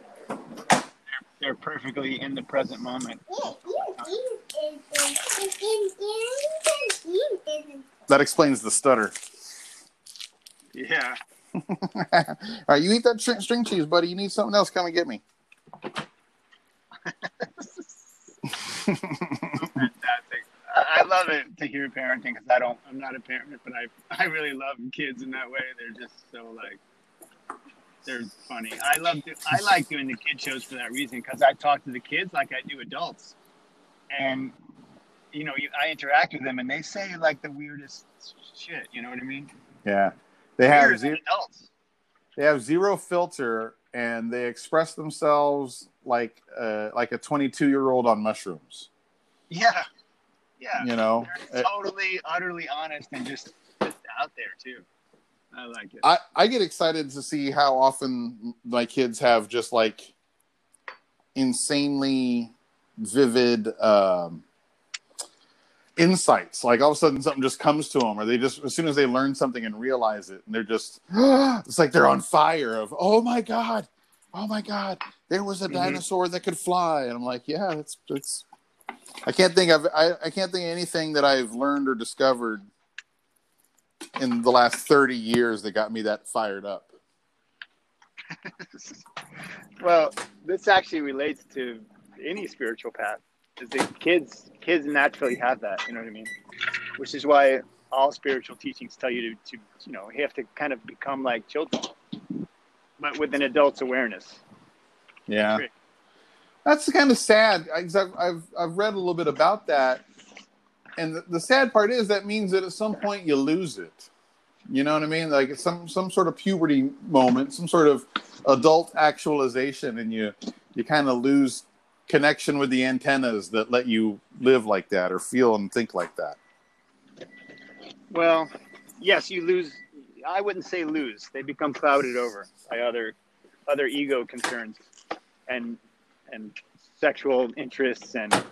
They're perfectly in the present moment. That explains the stutter. Yeah. All right, you eat that string, string cheese, buddy. You need something else? Come and get me. Fantastic. I, I love it to hear parenting because I don't. I'm not a parent, but I I really love kids in that way. They're just so like they're funny. I love. Do, I like doing the kid shows for that reason because I talk to the kids like I do adults, and you know, you, I interact with them and they say like the weirdest shit. You know what I mean? Yeah, they have zero, adults. they have zero filter, and they express themselves like uh, like a 22 year old on mushrooms. Yeah, yeah. You know, Uh, totally, utterly honest and just, just out there too. I like it. I, I get excited to see how often my kids have just like insanely vivid um, insights. Like all of a sudden something just comes to them, or they just, as soon as they learn something and realize it, and they're just, it's like they're on fire of, oh my God, oh my God, there was a Mhm. dinosaur that could fly. And I'm like, yeah, it's, it's, I can't think of, I, I can't think of anything that I've learned or discovered in the last 30 years that got me that fired up. well, this actually relates to any spiritual path. Is that kids kids naturally have that, you know what I mean? Which is why all spiritual teachings tell you to, to you know, you have to kind of become like children. But with an adult's awareness. Yeah. That's kind of sad. I- I've, I've read a little bit about that. And the, the sad part is that means that at some point you lose it. You know what I mean? Like some, some sort of puberty moment, some sort of adult actualization, and you, you kind of lose connection with the antennas that let you live like that or feel and think like that. Well, yes, you lose I wouldn't say lose. They become clouded over by other other ego concerns and and sexual interests and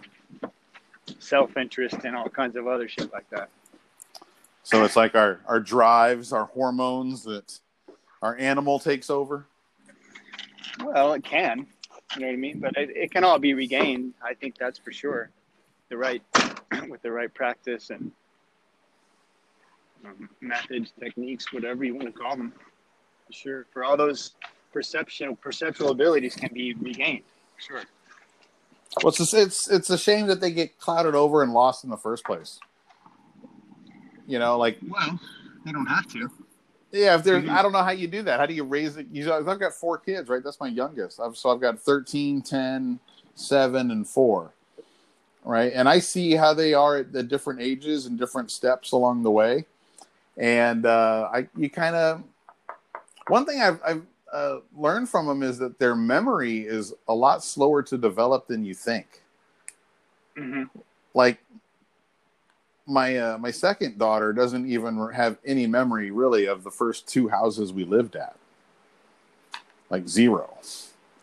self interest and all kinds of other shit like that. So it's like our, our drives, our hormones that our animal takes over. Well, it can. You know what I mean? But it, it can all be regained. I think that's for sure. The right, with the right practice and um, methods, techniques, whatever you want to call them. For sure. For all those perception, perceptual abilities can be regained. Sure. Well, it's, it's it's a shame that they get clouded over and lost in the first place. You know, like Well, they don't have to. yeah, if there's. I don't know how you do that. How do you raise it? You I've got four kids, right? That's my youngest. I've, so I've got 13, 10, 7, and 4. Right? And I see how they are at the different ages and different steps along the way. And uh I you kind of one thing I've I've uh, learned from them is that their memory is a lot slower to develop than you think. hmm like my uh, my second daughter doesn't even have any memory really of the first two houses we lived at. Like zero.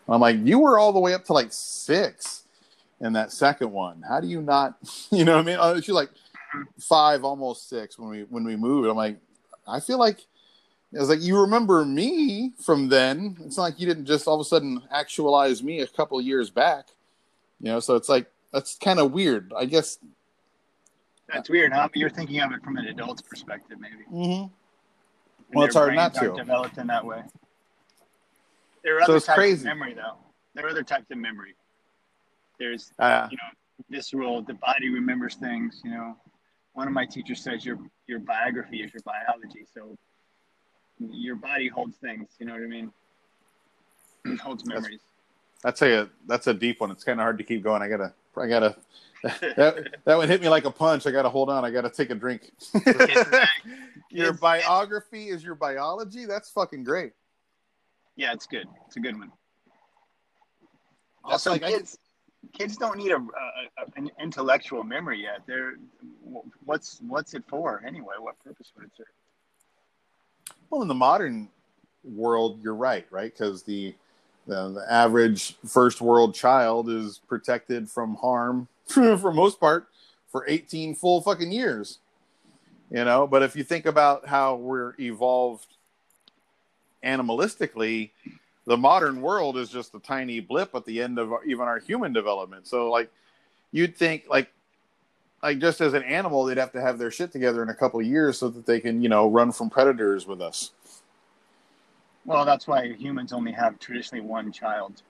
And i'm like you were all the way up to like six in that second one. How do you not you know what i mean? Uh, she's like five almost six when we when we moved. I'm like i feel like it was like you remember me from then it's not like you didn't just all of a sudden actualize me a couple years back you know so it's like that's kind of weird i guess That's weird, huh? But you're thinking of it from an adult's perspective, maybe. Mm-hmm. Well, it's hard not to. Developed in that way. There are So other types crazy. of memory, though. There are other types of memory. There's Uh, you know visceral. The body remembers things. You know, one of my teachers says your your biography is your biology. So your body holds things. You know what I mean? It holds memories. that's a that's a deep one. It's kind of hard to keep going. I gotta I gotta that that would hit me like a punch. I gotta hold on. I gotta take a drink. your biography is your biology. That's fucking great. Yeah, it's good. It's a good one. That's Also, like I- kids kids don't need a, a, a an intellectual memory yet. They're what's what's it for anyway? What purpose would it serve? Well, in the modern world, you're right, right? Because the, the the average first world child is protected from harm for most part for 18 full fucking years. You know, but if you think about how we're evolved animalistically, the modern world is just a tiny blip at the end of even our human development. So, like, you'd think like like just as an animal, they'd have to have their shit together in a couple of years so that they can, you know, run from predators with us. Well, that's why humans only have traditionally one child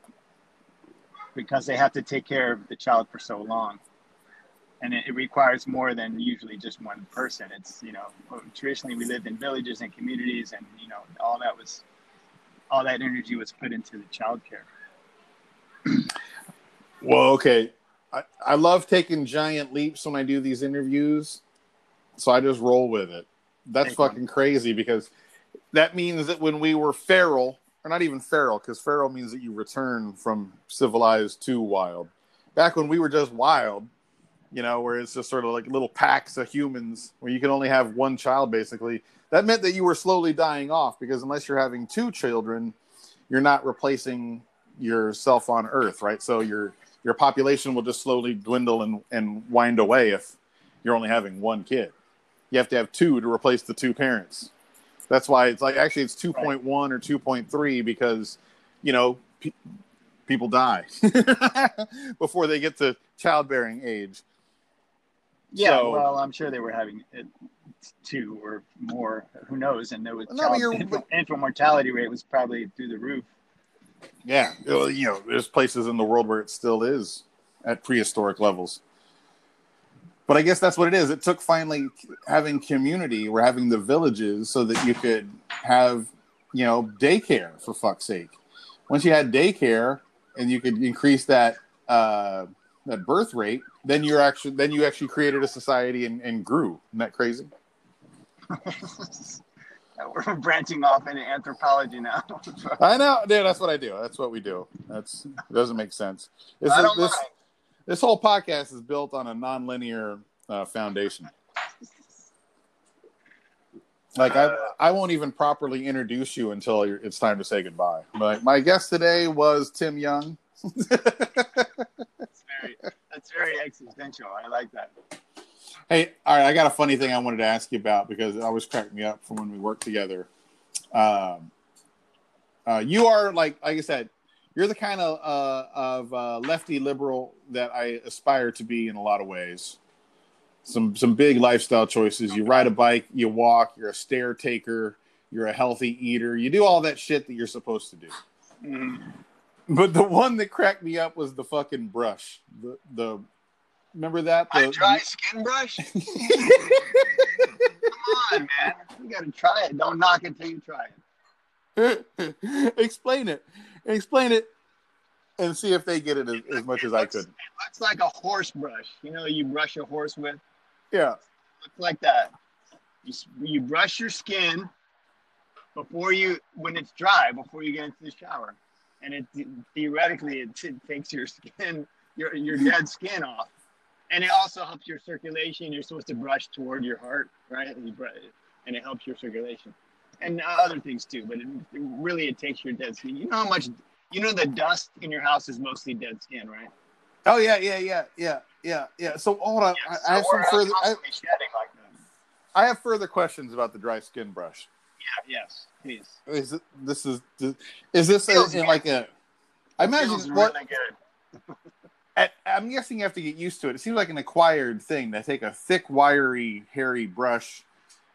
because they have to take care of the child for so long. and it, it requires more than usually just one person. It's you know traditionally we lived in villages and communities, and you know all that was all that energy was put into the child care. Well, okay. I, I love taking giant leaps when I do these interviews, so I just roll with it. That's Thank you. fucking crazy because that means that when we were feral, or not even feral, because feral means that you return from civilized to wild. Back when we were just wild, you know, where it's just sort of like little packs of humans where you can only have one child basically, that meant that you were slowly dying off because unless you're having two children, you're not replacing yourself on Earth, right? So your your population will just slowly dwindle and, and wind away if you're only having one kid. You have to have two to replace the two parents. That's why it's like actually it's 2.1 or 2.3 because you know pe- people die before they get to childbearing age. Yeah, So- well, I'm sure they were having it two or more. Who knows? And there was No, child, infant mortality rate was probably through the roof. Yeah, you know, there's places in the world where it still is at prehistoric levels. But I guess that's what it is. It took finally having community, or having the villages, so that you could have, you know, daycare for fuck's sake. Once you had daycare, and you could increase that uh, that birth rate, then you're actually then you actually created a society and, and grew. Isn't that crazy? We're branching off into anthropology now. I know, dude. That's what I do. That's what we do. That's it doesn't make sense. This I is this this whole podcast is built on a nonlinear uh, foundation. Like I, I won't even properly introduce you until you're, it's time to say goodbye. But my guest today was Tim Young. That's very, that's very existential. I like that. Hey, all right, I got a funny thing I wanted to ask you about because it always cracked me up from when we worked together. Um, uh, you are like, like I said, you're the kind of uh, of uh, lefty liberal that I aspire to be in a lot of ways. Some some big lifestyle choices. You ride a bike, you walk, you're a stair taker, you're a healthy eater. You do all that shit that you're supposed to do. Mm. But the one that cracked me up was the fucking brush. The the remember that the, dry skin brush? Come on, man. You got to try it. Don't knock it till you try it. explain it explain it and see if they get it as, as much as i could It looks like a horse brush. You know, you brush a horse with. yeah looks like that. You, you brush your skin before you, when it's dry, before you get into the shower, and it theoretically it, t- takes your skin, your your dead skin off, and it also helps your circulation. You're supposed to brush toward your heart, right? And, you br- and it helps your circulation, and uh, other things too. But it, it really, it takes your dead skin. You know how much, you know, the dust in your house is mostly dead skin, right? oh yeah yeah yeah yeah yeah yeah so hold on Yeah, I, I have some further I, like. I have further questions about the dry skin brush Yeah. Yes. Please. is it, this is is this a, Feels in good. like a i imagine what really good. I- i'm guessing you have to get used to it it seems like an acquired thing to take a thick wiry hairy brush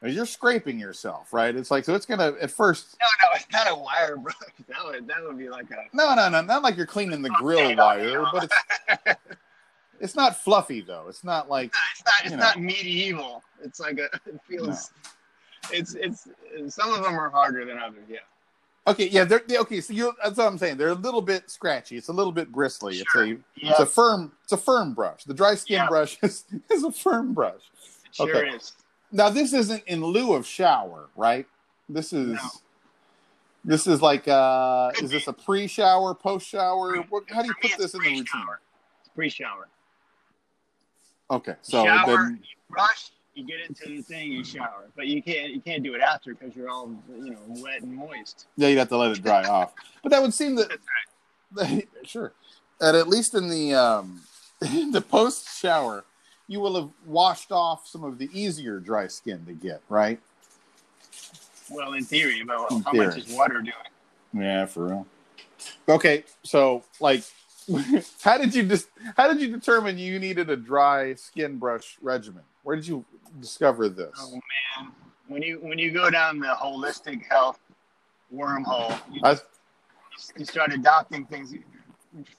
and you're scraping yourself right it's like so it's gonna at first No, no, it's not a wire brush. That would that would be like a No, no, no, not like you're cleaning the grill wire, but it's it's not fluffy though. It's not like it's not it's not medieval. It's like a it feels it's it's some of them are harder than others. Yeah. Okay, yeah, they're they- okay. So you that's what I'm saying. They're a little bit scratchy. It's a little bit bristly. Sure. It's a Yeah. it's a firm it's a firm brush. The dry skin Yeah. brush is is a firm brush. It sure is. Now this isn't in lieu of shower, right? This is No. this is like uh Could is this a pre-shower, post-shower? What, how do you put this in the routine? pre-shower. It's pre-shower. Okay, so shower, then brush, you get into the thing, you shower, but you can't you can't do it after because you're all you know wet and moist. Yeah, you'd have to let it dry off. But that would seem that That's sure. And at least in the um in the post shower, you will have washed off some of the easier dry skin to get, right? Well, in theory, but In how much is water doing? Yeah, for real. Okay, so like how did you just how did you determine you needed a dry skin brush regimen? Where did you discover this? Oh man, when you when you go down the holistic health wormhole, you, I, you start adopting things.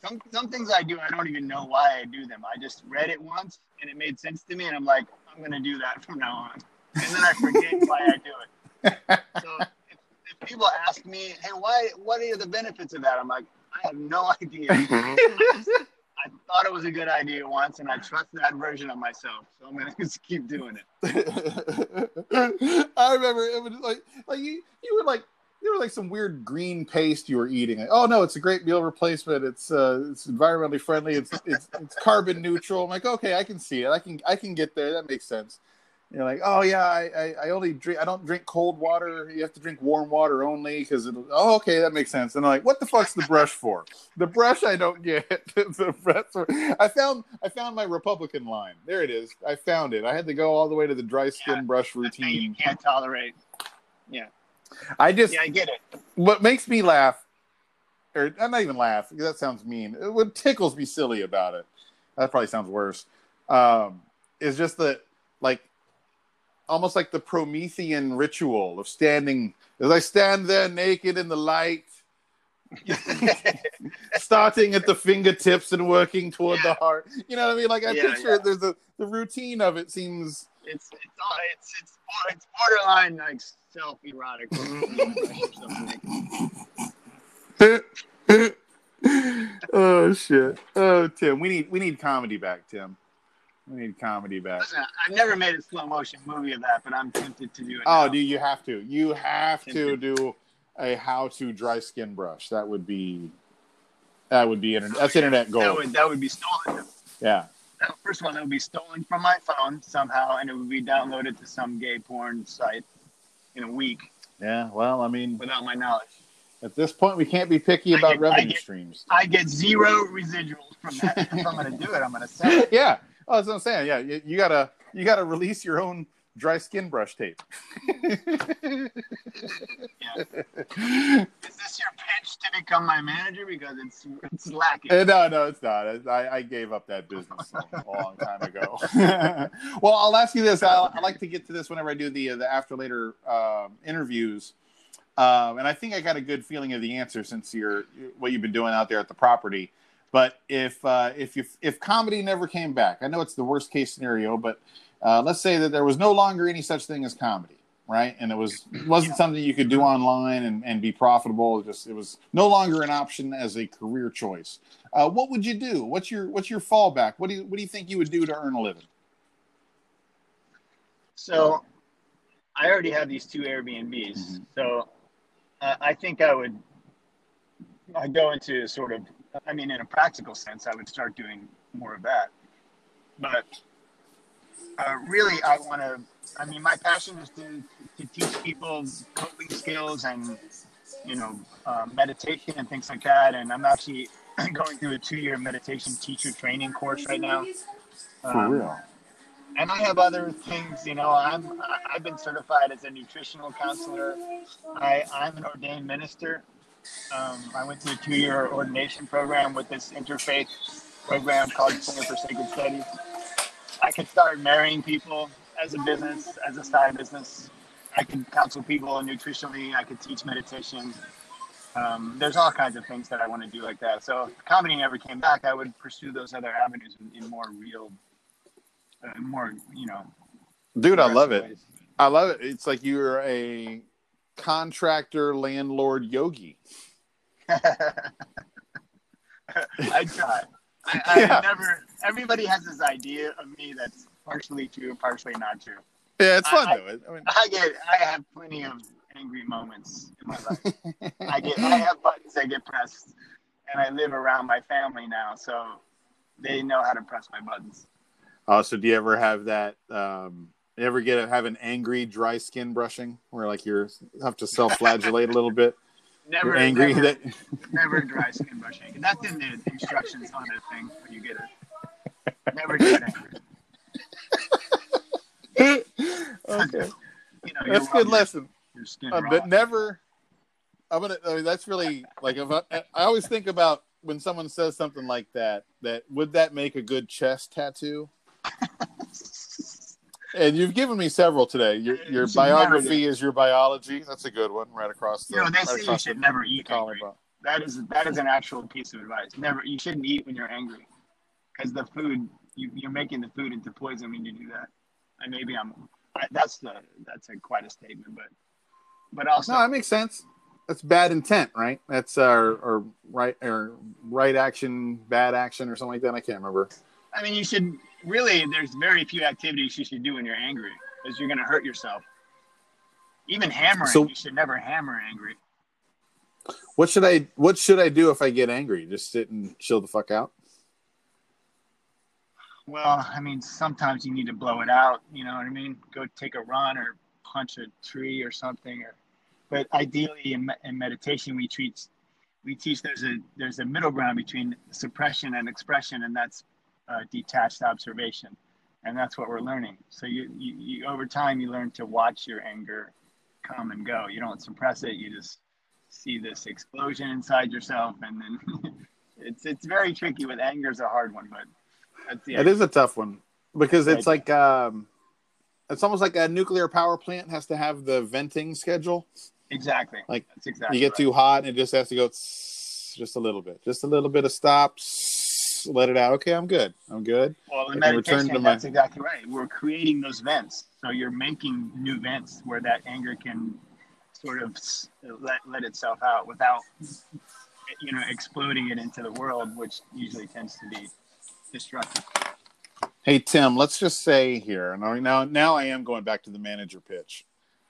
some some things I do, I don't even know why I do them. I just read it once and it made sense to me, and I'm like, I'm gonna do that from now on, and then I forget why I do it. So if, if people ask me, hey, why? What are the benefits of that? I'm like, I have no idea. I thought it was a good idea once, and I trust that version of myself, so I'm gonna just keep doing it. I remember it was like like you you were like you were like some weird green paste you were eating. Like, oh no, it's a great meal replacement. It's uh it's environmentally friendly. It's it's it's carbon neutral. I'm like, okay, I can see it. I can I can get there. That makes sense. You're like, oh yeah, I, I, I only drink I don't drink cold water. You have to drink warm water only because it'll. Oh, okay, that makes sense. And I'm like, what the fuck's the brush for? The brush I don't get. the brush. I found I found my Republican line. There it is. I found it. I had to go all the way to the dry skin Yeah, brush thing you routine. can't tolerate. Yeah. I just Yeah, I get it. what makes me laugh, or I'm not even laugh. because That sounds mean. What tickles me silly about it, that probably sounds worse. Um, is just that, like, almost like the Promethean ritual of standing as I stand there naked in the light, starting at the fingertips and working toward the heart. You know what I mean? Like I Yeah, picture yeah. it. There's a the routine of it seems. It's it's it's it's it's borderline like self erotic. oh shit! Oh Tim, we need we need comedy back, Tim. We need comedy back. Listen, I've never made a slow motion movie of that, but I'm tempted to do it. Oh, now. dude, you have to. You have to do a how to dry skin brush. That would be. That would be internet. That's oh, internet that gold. would that would be stolen. Yeah. That- First one that would be stolen from my phone somehow, and it would be downloaded to some gay porn site in a week Yeah. Well, I mean, without my knowledge. at this point, we can't be picky about get- I revenue get- streams. I get zero residuals from that. if I'm going to do it, I'm going to sell it. yeah. Oh, that's what I'm saying. Yeah, you, you gotta you gotta release your own dry skin brush tape. Is this your pitch to become my manager? Because it's it's lacking. Uh, no, no, it's not. I, I gave up that business a long time ago. well, I'll ask you this. I'll, I like to get to this whenever I do the the after later um, interviews, um, and I think I got a good feeling of the answer since you're what you've been doing out there at the property. But if uh, if you if comedy never came back, I know it's the worst case scenario, but uh, let's say that there was no longer any such thing as comedy, right? And it was wasn't something you could do online and, and be profitable. It just it was no longer an option as a career choice. Uh, what would you do? What's your what's your fallback? What do you what do you think you would do to earn a living? So I already have these two Airbnbs. Mhm. So uh, I think I would I go into sort of I mean in a practical sense I would start doing more of that. But uh, really I want to I mean my passion is to, to teach people coping skills and you know uh, meditation and things like that and I'm actually going through a two-year meditation teacher training course right now. Um, and I have other things, you know. I'm I've been certified as a nutritional counselor. I I'm an ordained minister. Um, I went to a two-year ordination program with this interfaith program called Center for Sacred Studies. I could start marrying people as a business, as a side business. I could counsel people nutritionally. I could teach meditation. Um, there's all kinds of things that I want to do like that. So if comedy never came back, I would pursue those other avenues in, in more real, uh, more you know. Dude, I love it. I love it. It's like you're a contractor landlord yogi. I try. I, I Yeah. never. Everybody has this idea of me that's partially true, partially not true. Yeah, it's fun I- though. I mean, I get. I have plenty of angry moments in my life. I get. I have buttons that get pressed, and I live around my family now, so they know how to press my buttons. Oh, so do you ever have that? Um, you ever get a, have an angry dry skin brushing where like you're have to self flagellate a little bit? Never You're angry Never, that never dry skin brushing. And that's in the instructions on the thing when you get it. Never get angry. okay, You know, that's a good lesson. Uh, but never. I'm gonna. I mean, that's really like. If I, I always think about when someone says something like that. That would that make a good chest tattoo? And you've given me several today. Your your biography is your biology. That's a good one. Right across the. You know, they right say you should the- never eat angry. That is that is an actual piece of advice. Never you shouldn't eat when you're angry, because the food you, you're making the food into poison when you do that. And maybe I'm that's the that's a quite a statement, but but also No, that makes sense. That's bad intent, right? That's uh, or right or right action, bad action, or something like that. I can't remember. I mean you should really there's very few activities you should do when you're angry because you're gonna hurt yourself. Even hammering, So- you should never hammer angry. What should I What should I do if I get angry? Just sit and chill the fuck out. Well, I mean, sometimes you need to blow it out. You know what I mean? Go take a run or punch a tree or something. Or, but ideally, in, in meditation, we treat we teach there's a there's a middle ground between suppression and expression, and that's uh, detached observation, and that's what we're learning. So you, you you over time you learn to watch your anger come and go. You don't suppress it. You just see this explosion inside yourself, and then it's it's very tricky. With anger is a hard one, but that's the It is a tough one because it's like um, it's almost like a nuclear power plant has to have the venting schedule. Exactly. Like, that's exactly. you get right. too hot and it just has to go tss, just a little bit, just a little bit of stop. Let it out. Okay, I'm good. I'm good. Well, in meditation, to my- that's exactly right. We're creating those vents, so you're making new vents where that anger can sort of let let itself out without, you know, exploding it into the world, which usually tends to be destructive. Hey Tim, let's just say here now. Now, now I am going back to the manager pitch.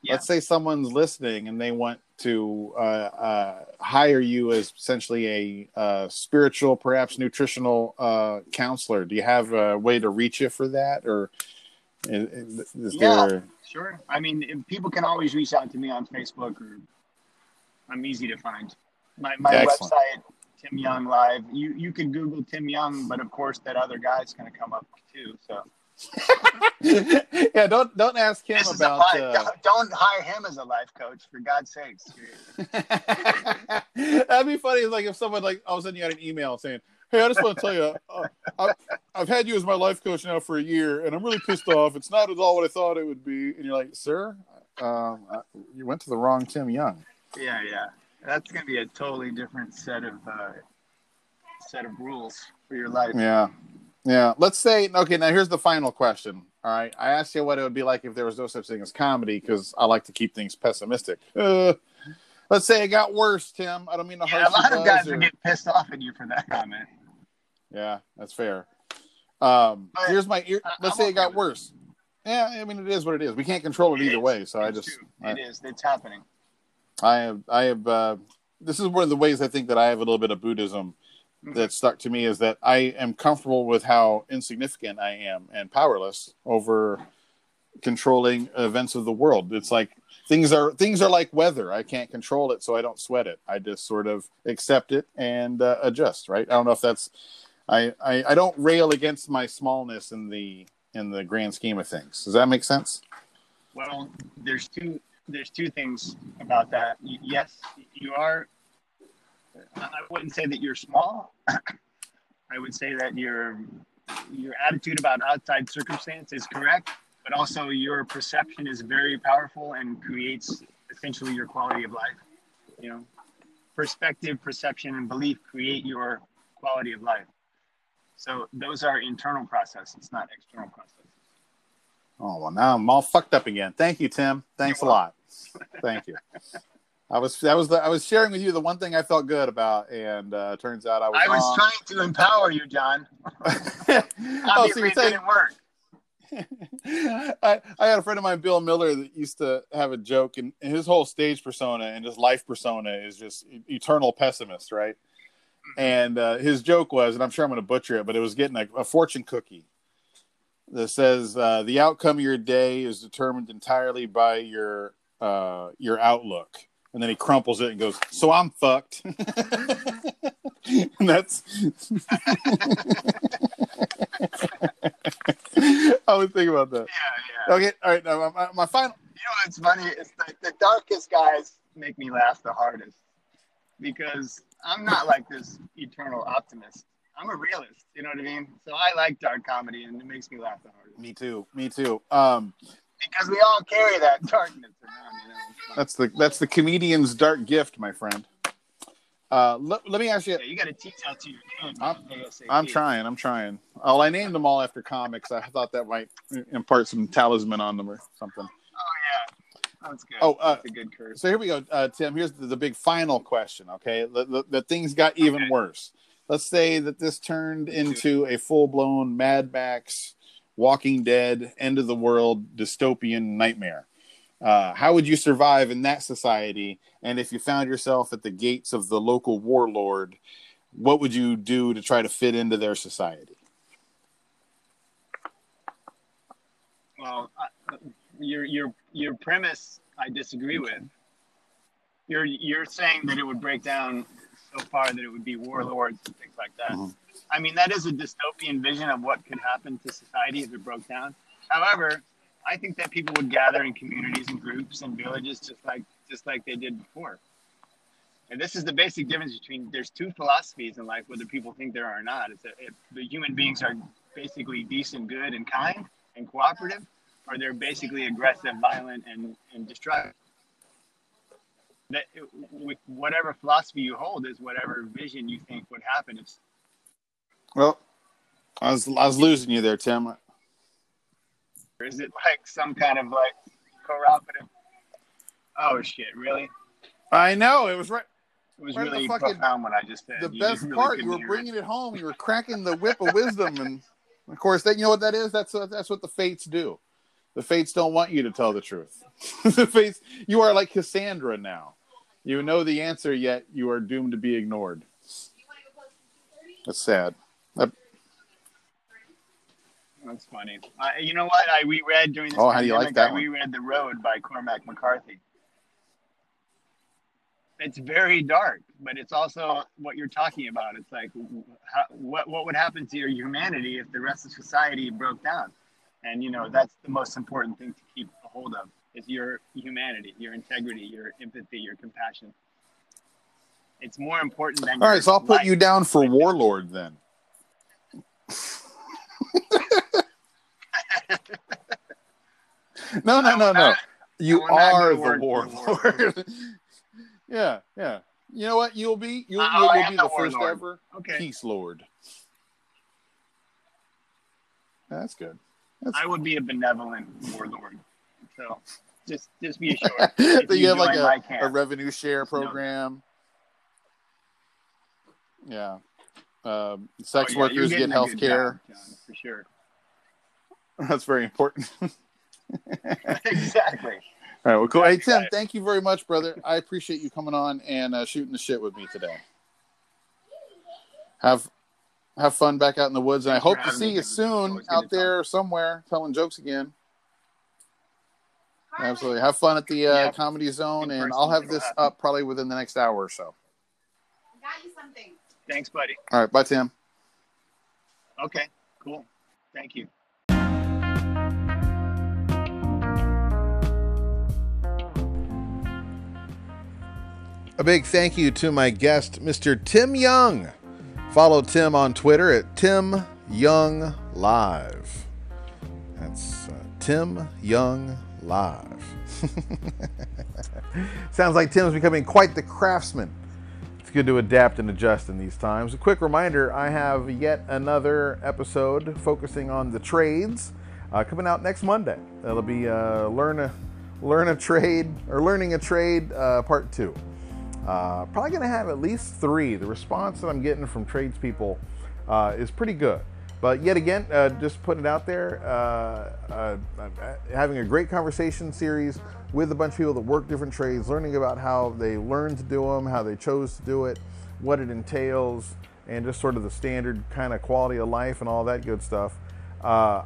Yeah. Let's say someone's listening and they want to uh, uh, hire you as essentially a uh, spiritual, perhaps nutritional uh, counselor. Do you have a way to reach you for that, or is, is Yeah. there? Sure. I mean, people can always reach out to me on Facebook, or I'm easy to find. My my Excellent. website, Tim Young Live. You you can Google Tim Young, but of course that other guy's going to come up too. So yeah, don't don't ask him this about. life. Uh, Don't, don't hire him as a life coach, for God's sakes. That'd be funny. Like if someone like all of a sudden you had an email saying, "Hey, I just want to tell you, uh, I've, I've had you as my life coach now for a year, and I'm really pissed off. It's not at all what I thought it would be." And you're like, "Sir, um, I- you went to the wrong Tim Young." Yeah, yeah. That's going to be a totally different set of uh, set of rules for your life. Yeah, yeah. Let's say okay. Now here's the final question. All right, I asked you what it would be like if there was no such thing as comedy because I like to keep things pessimistic. Uh, let's say it got worse, Tim. I don't mean to Yeah, a lot of guys or- would get pissed off at you for that comment. Yeah, that's fair. Um, But here's my. Here, I- let's I'm say it got worse. Yeah, I mean it is what it is. We can't control it It either is. way. So I just, true. I, it is. It's happening. I have, I have. Uh, this is one of the ways I think that I have a little bit of Buddhism. That stuck to me is that I am comfortable with how insignificant I am and powerless over controlling events of the world. It's like things are things are like weather. I can't control it, so I don't sweat it. I just sort of accept it and uh, adjust. Right? I don't know if that's. I, I I don't rail against my smallness in the in the grand scheme of things. Does that make sense? Well, there's two. There's two things about that. Yes, you are. I wouldn't say that you're small. I would say that your your attitude about outside circumstance is correct, but also your perception is very powerful and creates essentially your quality of life. You know, perspective, perception, and belief create your quality of life. So those are internal processes, not external processes. Oh well, now I'm all fucked up again. Thank you, Tim. Thanks a lot. Thank you. I was that was the, I was sharing with you the one thing I felt good about, and uh, turns out I was. I was wrong. trying to empower you, John. oh, so Obviously, you're it saying didn't work. I, I had a friend of mine, Bill Miller, that used to have a joke, and, his whole stage persona and his life persona is just eternal pessimist, right? And uh, his joke was, and I'm sure I'm going to butcher it, but it was getting a, a fortune cookie that says uh, the outcome of your day is determined entirely by your uh, your outlook. And then he crumples it and goes, "So I'm fucked." and that's. I was thinking about that. Yeah, yeah. Okay, all right. Now my, my final. You know what's funny? It's the, the darkest guys make me laugh the hardest because I'm not like this eternal optimist. I'm a realist. You know what I mean? So I like dark comedy, and it makes me laugh the hardest Me too. Me too. Um, because we all carry that darkness around. You know. That's the that's the comedian's dark gift, my friend. Uh, let, let me ask you. Yeah, you got to teach out to your kid. I'm- I'm trying. I'm trying. Oh, I named them all after comics. I thought that might impart some talisman on them or something. Oh yeah, that's good. Oh, uh, That's a good curse. So here we go, uh, Tim. Here's the, the big final question. Okay, the, the, the things got even Okay. worse. Let's say that this turned into a full blown Mad Max, Walking Dead, end of the world dystopian nightmare. Uh, how would you survive in that society? And if you found yourself at the gates of the local warlord, what would you do to try to fit into their society? Well, uh, your your your premise I disagree with. You're you're saying that it would break down so far that it would be warlords and things like that. Mhm. I mean, that is a dystopian vision of what could happen to society if it broke down. However, I think that people would gather in communities and groups and villages just like just like they did before. And this is the basic difference between there's two philosophies in life, whether people think there are or not. It's that if the human beings are basically decent, good, and kind and cooperative, or they're basically aggressive, violent, and, and destructive. That with whatever philosophy you hold is whatever vision you think would happen. If Well, I was I was losing you there, Tim. Or is it like some kind of like cooperative? Oh shit! Really? I know it was right. It was Right, the really fucking- profound what I just said. the You best really part, you were hear it. bringing it home. You were cracking the whip of wisdom, and of course, that you know what that is. That's what that's what the fates do. The fates don't want you to tell the truth. the fates, you are like Cassandra now. You know the answer, yet you are doomed to be ignored. That's sad. That- That's funny. Uh, you know what? I we read during this Oh, how do you like that I one? reread The Road by Cormac McCarthy. It's very dark, but it's also what you're talking about. It's like, how, what what would happen to your humanity if the rest of society broke down? And you know, that's the most important thing to keep a hold of is your humanity, your integrity, your empathy, your compassion. It's more important than. All right, so I'll put you down for warlord then. no, no, no, no. You are the for warlord. yeah, yeah. You know what? You'll be you'll, you'll, you'll be the the first warlord. ever Okay, peace lord. That's good. I would be a benevolent warlord. So just just be assured. so you you have like a, camp. a revenue share program. Yeah. Um, Oh, sex yeah, workers get health care. for sure. That's very important. exactly. All right, well, cool. Hey, Tim, thank you very much, brother. I appreciate you coming on and uh, shooting the shit with me today. Have have fun back out in the woods, and I hope to see you soon out there somewhere telling jokes again. Absolutely. Have fun at the uh, Yeah. Comedy Zone, and I'll have this happen. up probably within the next hour or so. Got you something. Thanks, buddy. All right, bye, Tim. Okay, cool. Thank you. A big thank you to my guest, Mr. Tim Young. Follow Tim on Twitter at Tim Young Live. That's uh, Tim Young Live. Sounds like Tim's becoming quite the craftsman. It's good to adapt and adjust in these times. A quick reminder I have yet another episode focusing on the trades uh, coming out next Monday. That'll be uh, Learn a Learn a Trade or Learning a Trade uh, Part 2. Uh, probably going to have at least three. The response that I'm getting from tradespeople uh, is pretty good. But yet again, uh, just putting it out there, uh, uh, uh, having a great conversation series with a bunch of people that work different trades, learning about how they learned to do them, how they chose to do it, what it entails, and just sort of the standard kind of quality of life and all that good stuff. Uh,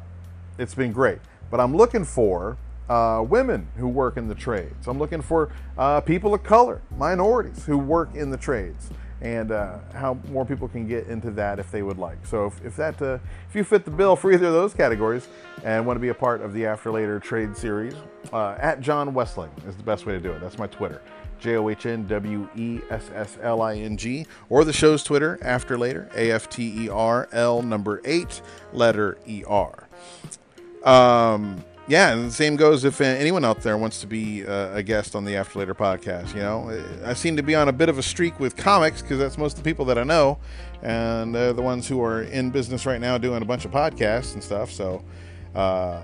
it's been great. But I'm looking for uh, women who work in the trades. I'm looking for uh, people of color, minorities who work in the trades, and uh, how more people can get into that if they would like. So if, if that uh, if you fit the bill for either of those categories and want to be a part of the After Later Trade Series, uh, at John Wessling is the best way to do it. That's my Twitter. J O H N W E S S L I N G, or the show's Twitter, After Later, A F T E R L number eight, letter E R. Um, yeah, and the same goes if uh, anyone out there wants to be uh, a guest on the After Later podcast. You know, I seem to be on a bit of a streak with comics because that's most of the people that I know, and they're the ones who are in business right now doing a bunch of podcasts and stuff. So uh,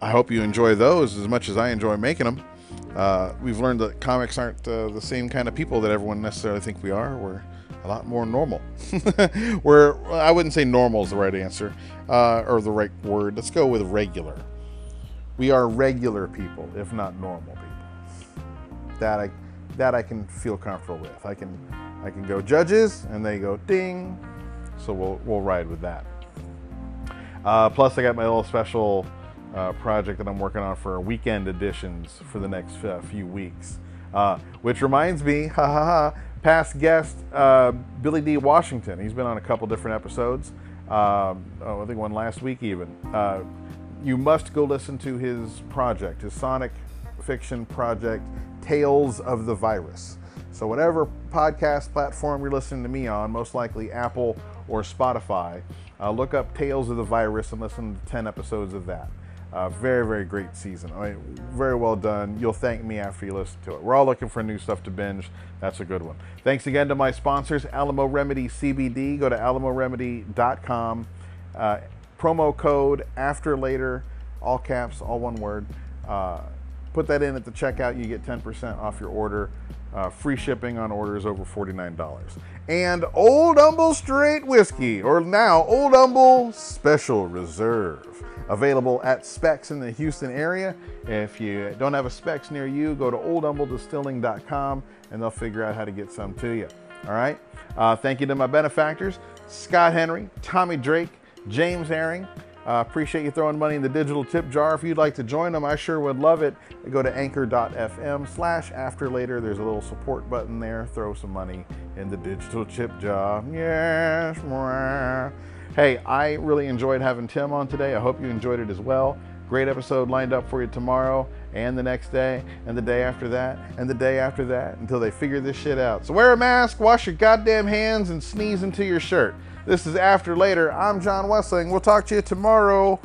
I hope you enjoy those as much as I enjoy making them. Uh, we've learned that comics aren't uh, the same kind of people that everyone necessarily think we are. We're a lot more normal. We're I wouldn't say normal is the right answer uh, or the right word. Let's go with regular. We are regular people, if not normal people. That I that I can feel comfortable with. I can I can go judges and they go ding. So we'll we'll ride with that. Uh, plus, I got my little special uh, project that I'm working on for weekend editions for the next uh, few weeks. Uh, which reminds me, ha ha ha, past guest uh, Billy D. Washington. He's been on a couple different episodes. Um, oh, I think one last week even. You must go listen to his project, his sonic fiction project, Tales of the Virus. So, whatever podcast platform you're listening to me on, most likely Apple or Spotify, uh, look up Tales of the Virus and listen to 10 episodes of that. Uh, very, very great season. I mean, very well done. You'll thank me after you listen to it. We're all looking for new stuff to binge. That's a good one. Thanks again to my sponsors, Alamo Remedy CBD. Go to alamoremedy.com. Uh, promo code after later, all caps, all one word. Uh, put that in at the checkout. You get 10% off your order. Uh, free shipping on orders over $49. And Old Humble Straight Whiskey, or now Old Humble Special Reserve available at Spec's in the Houston area. If you don't have a Spec's near you, go to oldhumbledistilling.com and they'll figure out how to get some to you. All right. Uh, thank you to my benefactors Scott Henry, Tommy Drake, James Herring. Uh, appreciate you throwing money in the digital tip jar. If you'd like to join them, I sure would love it. Go to anchor.fm slash after later. There's a little support button there. Throw some money in the digital chip jar. Yes. Hey, I really enjoyed having Tim on today. I hope you enjoyed it as well. Great episode lined up for you tomorrow and the next day and the day after that and the day after that until they figure this shit out. So wear a mask, wash your goddamn hands, and sneeze into your shirt. This is After Later. I'm John Wessling. We'll talk to you tomorrow.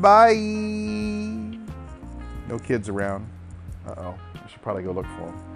Bye. No kids around. Uh oh. I should probably go look for them.